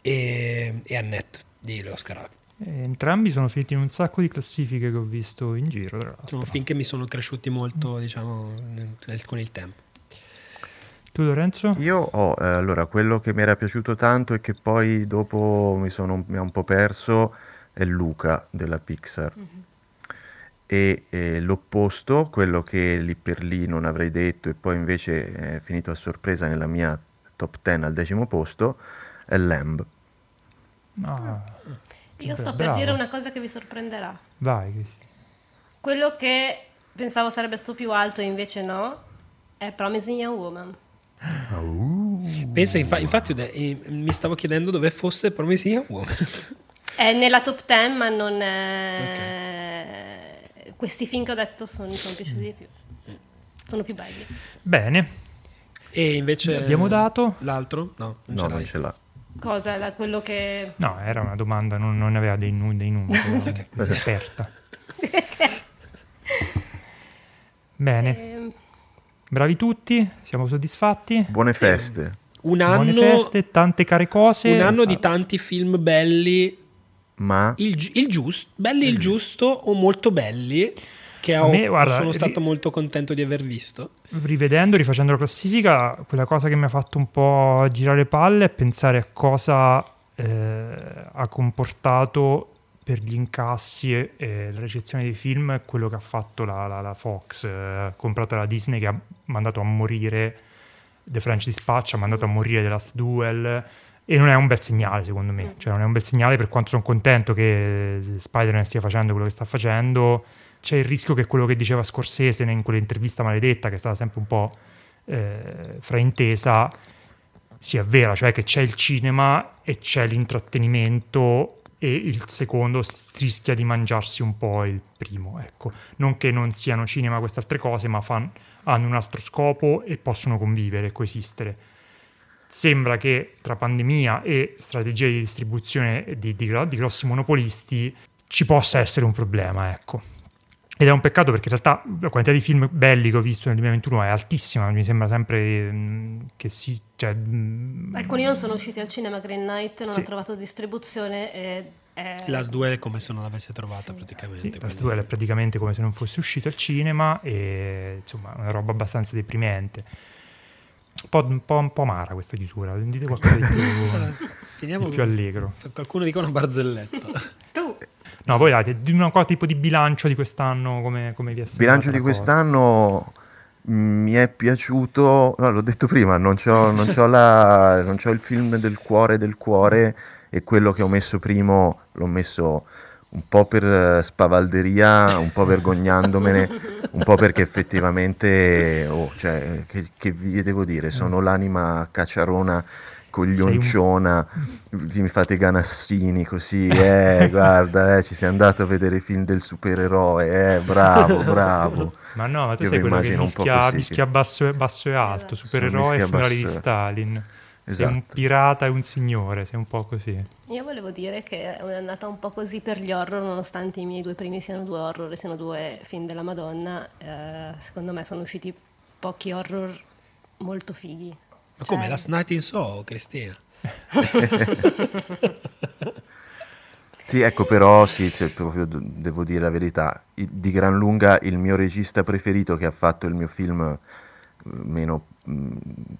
e, e Annette di Leo Scarabia. Eh, Entrambi sono finiti in un sacco di classifiche che ho visto in giro. Tra l'altro. Sono film che mi sono cresciuti molto, diciamo, nel- con il tempo. Tu Lorenzo? Io ho, eh, allora, quello che mi era piaciuto tanto e che poi dopo mi, sono, mi ha un po' perso è Luca della Pixar. E eh, l'opposto, quello che lì per lì non avrei detto e poi invece è finito a sorpresa nella mia top 10 al decimo posto, è Lamb. Ah, Io sto Bravo. per dire una cosa che vi sorprenderà. vai. Quello che pensavo sarebbe stato più alto e invece no, è Promising Young Woman. Pensa, infa- infatti, de- eh, mi stavo chiedendo dove fosse Promising Young Woman. È nella top 10, ma non è... Questi film che ho detto sono, mi sono piaciuti di più. Sono più belli. Bene, E invece Abbiamo dato? l'altro? No, non No, ce non ce l'ha. Cosa? La- quello che... no, era una domanda, non, non aveva dei, nu- dei numeri, era così aperta. Bene, Ehm, bravi tutti, siamo soddisfatti. Buone feste. Un Buone anno, feste, tante care cose. un anno di tanti film belli, Ma il, il giusto, belli il giusto o molto belli, che ho- me, guarda, sono ri- stato molto contento di aver visto. rivedendo, rifacendo la classifica, quella cosa che mi ha fatto un po' girare le palle è pensare a cosa eh, ha comportato per gli incassi e, e la recensione dei film quello che ha fatto la, la- la Fox, eh, comprata da Disney che ha mandato a morire The French Dispatch, ha mandato a morire The Last Duel e non è un bel segnale secondo me, cioè non è un bel segnale per quanto sono contento che Spider-Man stia facendo quello che sta facendo, c'è il rischio che quello che diceva Scorsese in quell'intervista maledetta che è stata sempre un po' eh, fraintesa sia vera, cioè che c'è il cinema e c'è l'intrattenimento e il secondo rischia di mangiarsi un po' il primo, ecco. Non che non siano cinema queste altre cose, ma fan- hanno un altro scopo e possono convivere e coesistere. Sembra che tra pandemia e strategie di distribuzione di, di di grossi monopolisti ci possa essere un problema, ecco. Ed è un peccato perché in realtà la quantità di film belli che ho visto nel 2021 è altissima, mi sembra sempre mm, che si... Cioè, mm, alcuni non sono usciti al cinema, Green Knight non Sì. ha trovato distribuzione e... Last Duel è come se non l'avesse trovata Sì. praticamente. Sì, quindi- Last Duel è praticamente come se non fosse uscito al cinema e insomma è una roba abbastanza deprimente. Un po', un po', un po' amara questa chiusura, dite qualcosa di più, Finiamo di più allegro. Qualcuno dica una barzelletta. Tu! No, voi date di una cosa tipo di bilancio di quest'anno come, come vi è il sembrata bilancio la di quest'anno mh, mi è piaciuto, no, l'ho detto prima, non c'ho, non c'ho la- non c'ho il film del cuore del cuore e quello che ho messo primo l'ho messo un po' per spavalderia, un po' vergognandomene, un po' perché effettivamente, oh, cioè, che, che vi devo dire, sono l'anima cacciarona, coglionciona, vi mi fate i ganassini così, eh, guarda, eh, ci sei andato a vedere i film del supereroe, eh, bravo, bravo. Ma no, ma tu Io sei quello che mischia, mischia basso, e- basso e alto, Esatto. supereroe e funerali di Stalin. Sei un Esatto. pirata e un signore, sei un po' così. Io volevo dire che è andata un po' così per gli horror, nonostante i miei due primi siano due horror siano due film della Madonna. eh, secondo me sono usciti pochi horror molto fighi. Ma Cioè, come? Last Night in Soho, Cristina? Sì, ecco, però sì, se proprio devo dire la verità, di gran lunga il mio regista preferito che ha fatto il mio film eh, meno... mm,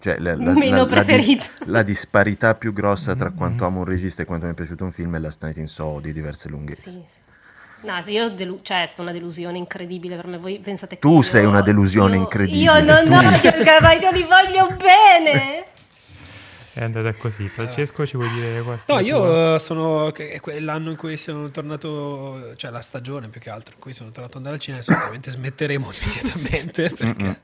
cioè la, la- Meno la- la la disparità più grossa tra quanto amo un regista e quanto mi è piaciuto un film è Last Night in Soho di diverse lunghezze. Sì, sì. No, se io delu- cioè, è stata una delusione incredibile per me. Voi pensate che Tu io- sei una delusione io- incredibile, Io non tu. no, io, io li voglio bene. È andata così. Francesco, ci vuoi dire qualche No, tua- io eh, sono. quell'anno in cui sono tornato. cioè la stagione più che altro in cui sono tornato ad andare al cinema. Sicuramente smetteremo immediatamente perché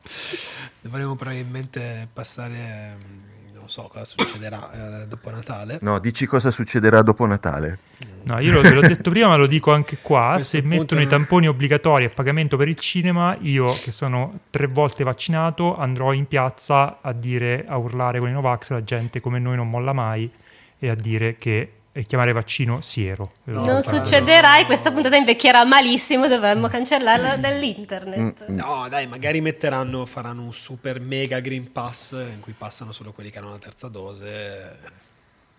dovremo probabilmente passare. Non so cosa succederà eh, dopo Natale. No, dici cosa succederà dopo Natale? No, io te l'ho detto prima, ma lo dico anche qua. Se punto mettono i non- tamponi obbligatori a pagamento per il cinema, io che sono tre volte vaccinato andrò in piazza a dire, a urlare con i Novax, la gente come noi non molla mai, e a dire che e chiamare vaccino siero. Non succederà e questa puntata invecchierà malissimo, dovremmo cancellarla dall'internet. Mm, no, dai, magari metteranno, faranno un super mega Green Pass in cui passano solo quelli che hanno la terza dose.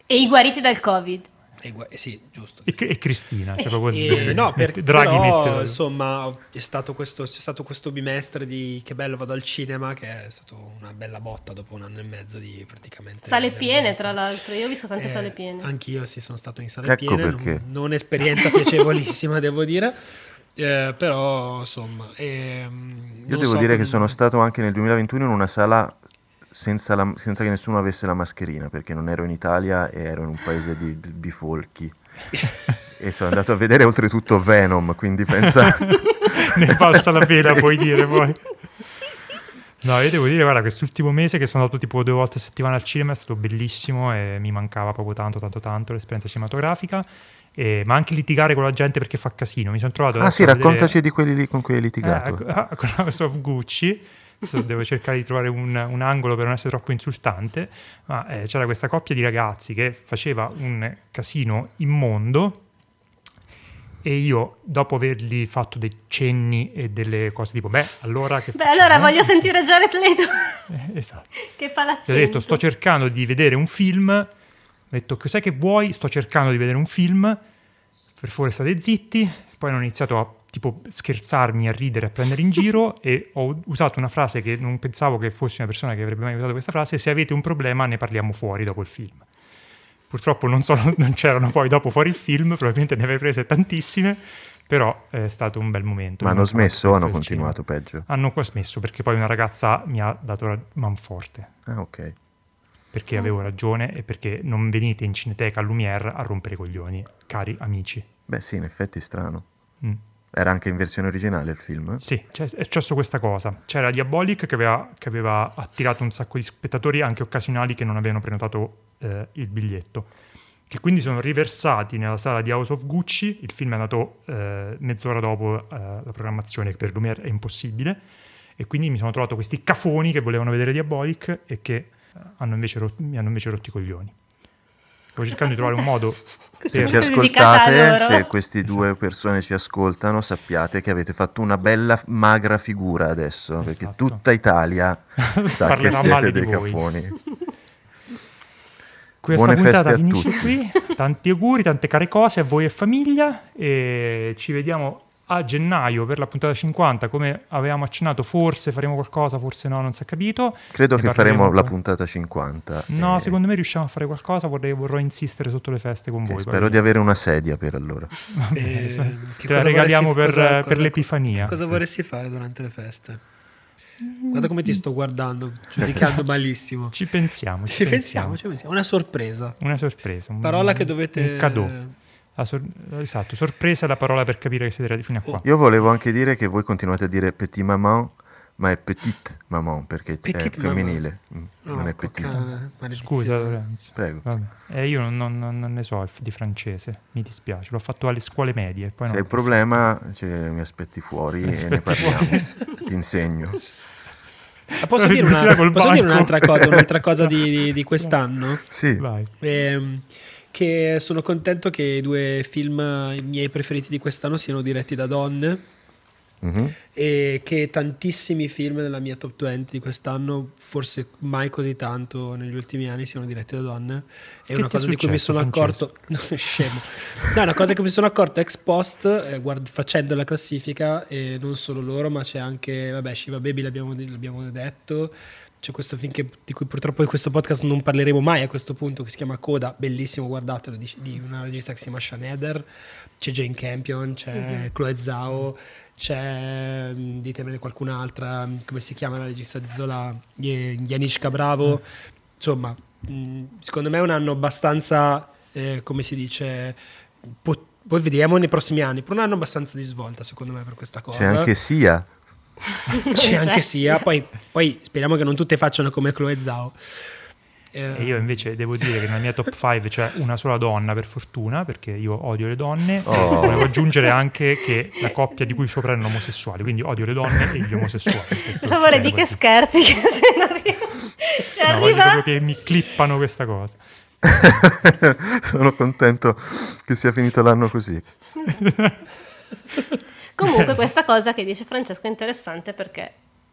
E i guariti dal Covid. E, eh, sì, giusto. E, e Cristina. Cioè e, no, per, Draghi però, insomma, è stato questo, c'è stato questo bimestre di che bello vado al cinema, che è stata una bella botta dopo un anno e mezzo di praticamente... Sale piene, tra l'altro. Io ho visto tante eh, sale piene. Anch'io sì, sono stato in sale ecco piene. Perché. Non, non esperienza piacevolissima, devo dire. Eh, però, insomma... Eh, Io devo so dire come... che sono stato anche nel 2021 in una sala senza, la, senza, che nessuno avesse la mascherina, perché non ero in Italia e ero in un paese di bifolchi. e sono andato a vedere oltretutto Venom, quindi pensa... ne valsa la pena, puoi dire poi. No, io devo dire, guarda, quest'ultimo mese che sono andato tipo due volte a settimana al cinema è stato bellissimo e mi mancava proprio tanto, tanto, tanto l'esperienza cinematografica. E, ma anche litigare con la gente perché fa casino. Mi sono trovato... Ah sì, raccontaci vedere... di quelli lì con cui hai litigato. Eh, con House of Gucci devo cercare di trovare un, un, angolo per non essere troppo insultante, ma eh, c'era questa coppia di ragazzi che faceva un casino immondo e io dopo avergli fatto dei cenni e delle cose tipo beh allora che beh facciamo? allora voglio sentire Jared Leto. Eh, esatto. Che palaccino ho detto sto cercando di vedere un film. Ho detto cos'è che vuoi? Sto cercando di vedere un film. Per favore state zitti. Poi hanno iniziato a tipo scherzarmi, a ridere, a prendere in giro e ho usato una frase che non pensavo che fosse una persona che avrebbe mai usato questa frase, se avete un problema ne parliamo fuori dopo il film. Purtroppo non, so, non c'erano poi dopo fuori il film, probabilmente ne avrei prese tantissime, però è stato un bel momento. Ma hanno smesso o hanno continuato cinema. peggio? Hanno qua smesso perché poi una ragazza mi ha dato la manforte. Ah, ok. Perché avevo ragione e perché non venite in Cineteca a Lumière a rompere i coglioni, cari amici. Beh sì, in effetti è strano. Mm. Era anche in versione originale il film? Sì, è successo questa cosa. C'era Diabolic che aveva, che aveva, attirato un sacco di spettatori anche occasionali che non avevano prenotato eh, il biglietto, che quindi sono riversati nella sala di House of Gucci. Il film è andato eh, mezz'ora dopo eh, la programmazione, che per Lumière è impossibile, e quindi mi sono trovato questi cafoni che volevano vedere Diabolic e che eh, hanno rot- mi hanno invece rotti i coglioni. Sto cercando di trovare un modo. Se ci ascoltate, se queste due persone ci ascoltano, sappiate che avete fatto una bella magra figura adesso, esatto. perché tutta Italia sa che siete dei caffoni. Questa Buone puntata finisce qui. Tanti auguri, tante care cose a voi e famiglia e ci vediamo a gennaio per la puntata 50, come avevamo accennato, forse faremo qualcosa, forse no, non si è capito. Credo ne che faremo la puntata 50. No, e... secondo me riusciamo a fare qualcosa, vorrei, vorrò insistere sotto le feste con voi. Spero di avere una sedia per allora. Vabbè, eh, te la regaliamo per, cosa, per l'Epifania. Cosa vorresti fare durante le feste? Guarda come ti sto guardando, giudicando malissimo. Ci pensiamo. Ci, ci pensiamo, pensiamo, ci pensiamo. Una sorpresa. Una sorpresa. Un, Parola che dovete... Un cadeau sor- esatto, sorpresa è la parola per capire che siete arrivati fino a qua. Io volevo anche dire che voi continuate a dire petit maman, ma è petite maman perché petite è femminile. Mm, non no, è petite. Scusa, Lorenzo. Prego. Eh, io non, non, non, ne so di francese, mi dispiace, l'ho fatto alle scuole medie. Poi Se hai problema, cioè, mi aspetti fuori mi e ne parliamo. Ti insegno. Ah, posso, dire, una, posso dire, un'altra cosa, un'altra cosa di, di, di quest'anno? Sì. Vai. Eh, che sono contento che i due film miei preferiti di quest'anno siano diretti da donne mm-hmm. e che tantissimi film nella mia top 20 di quest'anno, forse mai così tanto negli ultimi anni, siano diretti da donne. È che una cosa di cui mi sono accorto. No, scemo. No, è una cosa che mi sono accorto ex post eh, guard- facendo la classifica e non solo loro, ma c'è anche, vabbè, Shiva Baby l'abbiamo, l'abbiamo detto c'è questo film che, di cui purtroppo in questo podcast non parleremo mai a questo punto, che si chiama Coda, bellissimo, guardatelo, di, di una regista che si chiama Shaneder, c'è Jane Campion, c'è mm-hmm. Chloe Zhao, c'è, mm, ditemene qualcun'altra, come si chiama la regista di Zola, Yanishka Bravo, mm. insomma, mm, secondo me è un anno abbastanza, eh, come si dice, pot- poi vediamo nei prossimi anni, però un anno abbastanza di svolta secondo me per questa cosa. C'è anche Sia c'è anche sia, poi, poi, speriamo che non tutte facciano come Chloe Zhao. E io invece devo dire che nella mia top 5 c'è una sola donna per fortuna, perché io odio le donne. Oh. Volevo aggiungere anche che la coppia di cui sopra erano omosessuali, quindi odio le donne e gli omosessuali. Per favore, di che scherzi, che se non ci no, arriva... che mi clippano questa cosa. Sono contento che sia finito l'anno così. Comunque questa cosa che dice Francesco è interessante perché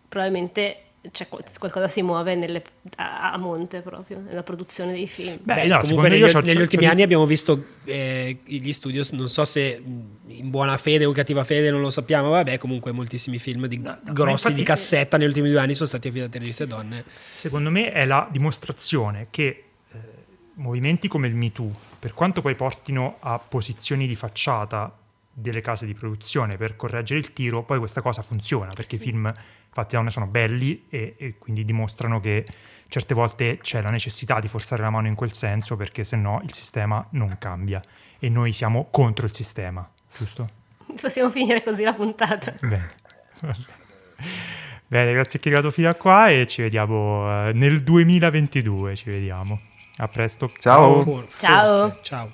probabilmente c'è qual- qualcosa si muove nelle- a, a monte proprio nella produzione dei film. Beh, no, comunque negli, io c'ho- negli c'ho- ultimi c'ho- anni abbiamo visto eh, gli studios, non so se in buona fede o cattiva fede, non lo sappiamo, vabbè, comunque moltissimi film di, No, no, grossi infatti- di cassetta negli ultimi due anni sono stati affidati a registe donne. Secondo me è la dimostrazione che eh, movimenti come il MeToo, per quanto poi portino a posizioni di facciata delle case di produzione per correggere il tiro, poi questa cosa funziona perché i film fatti da donne sono belli e, e quindi dimostrano che certe volte c'è la necessità di forzare la mano in quel senso perché se no il sistema non cambia e noi siamo contro il sistema, giusto? Possiamo finire così la puntata. Bene. Bene, grazie che è arrivato fino a qua e ci vediamo eh, nel 2022, ci vediamo. A presto. Ciao. Ciao. forse. Ciao.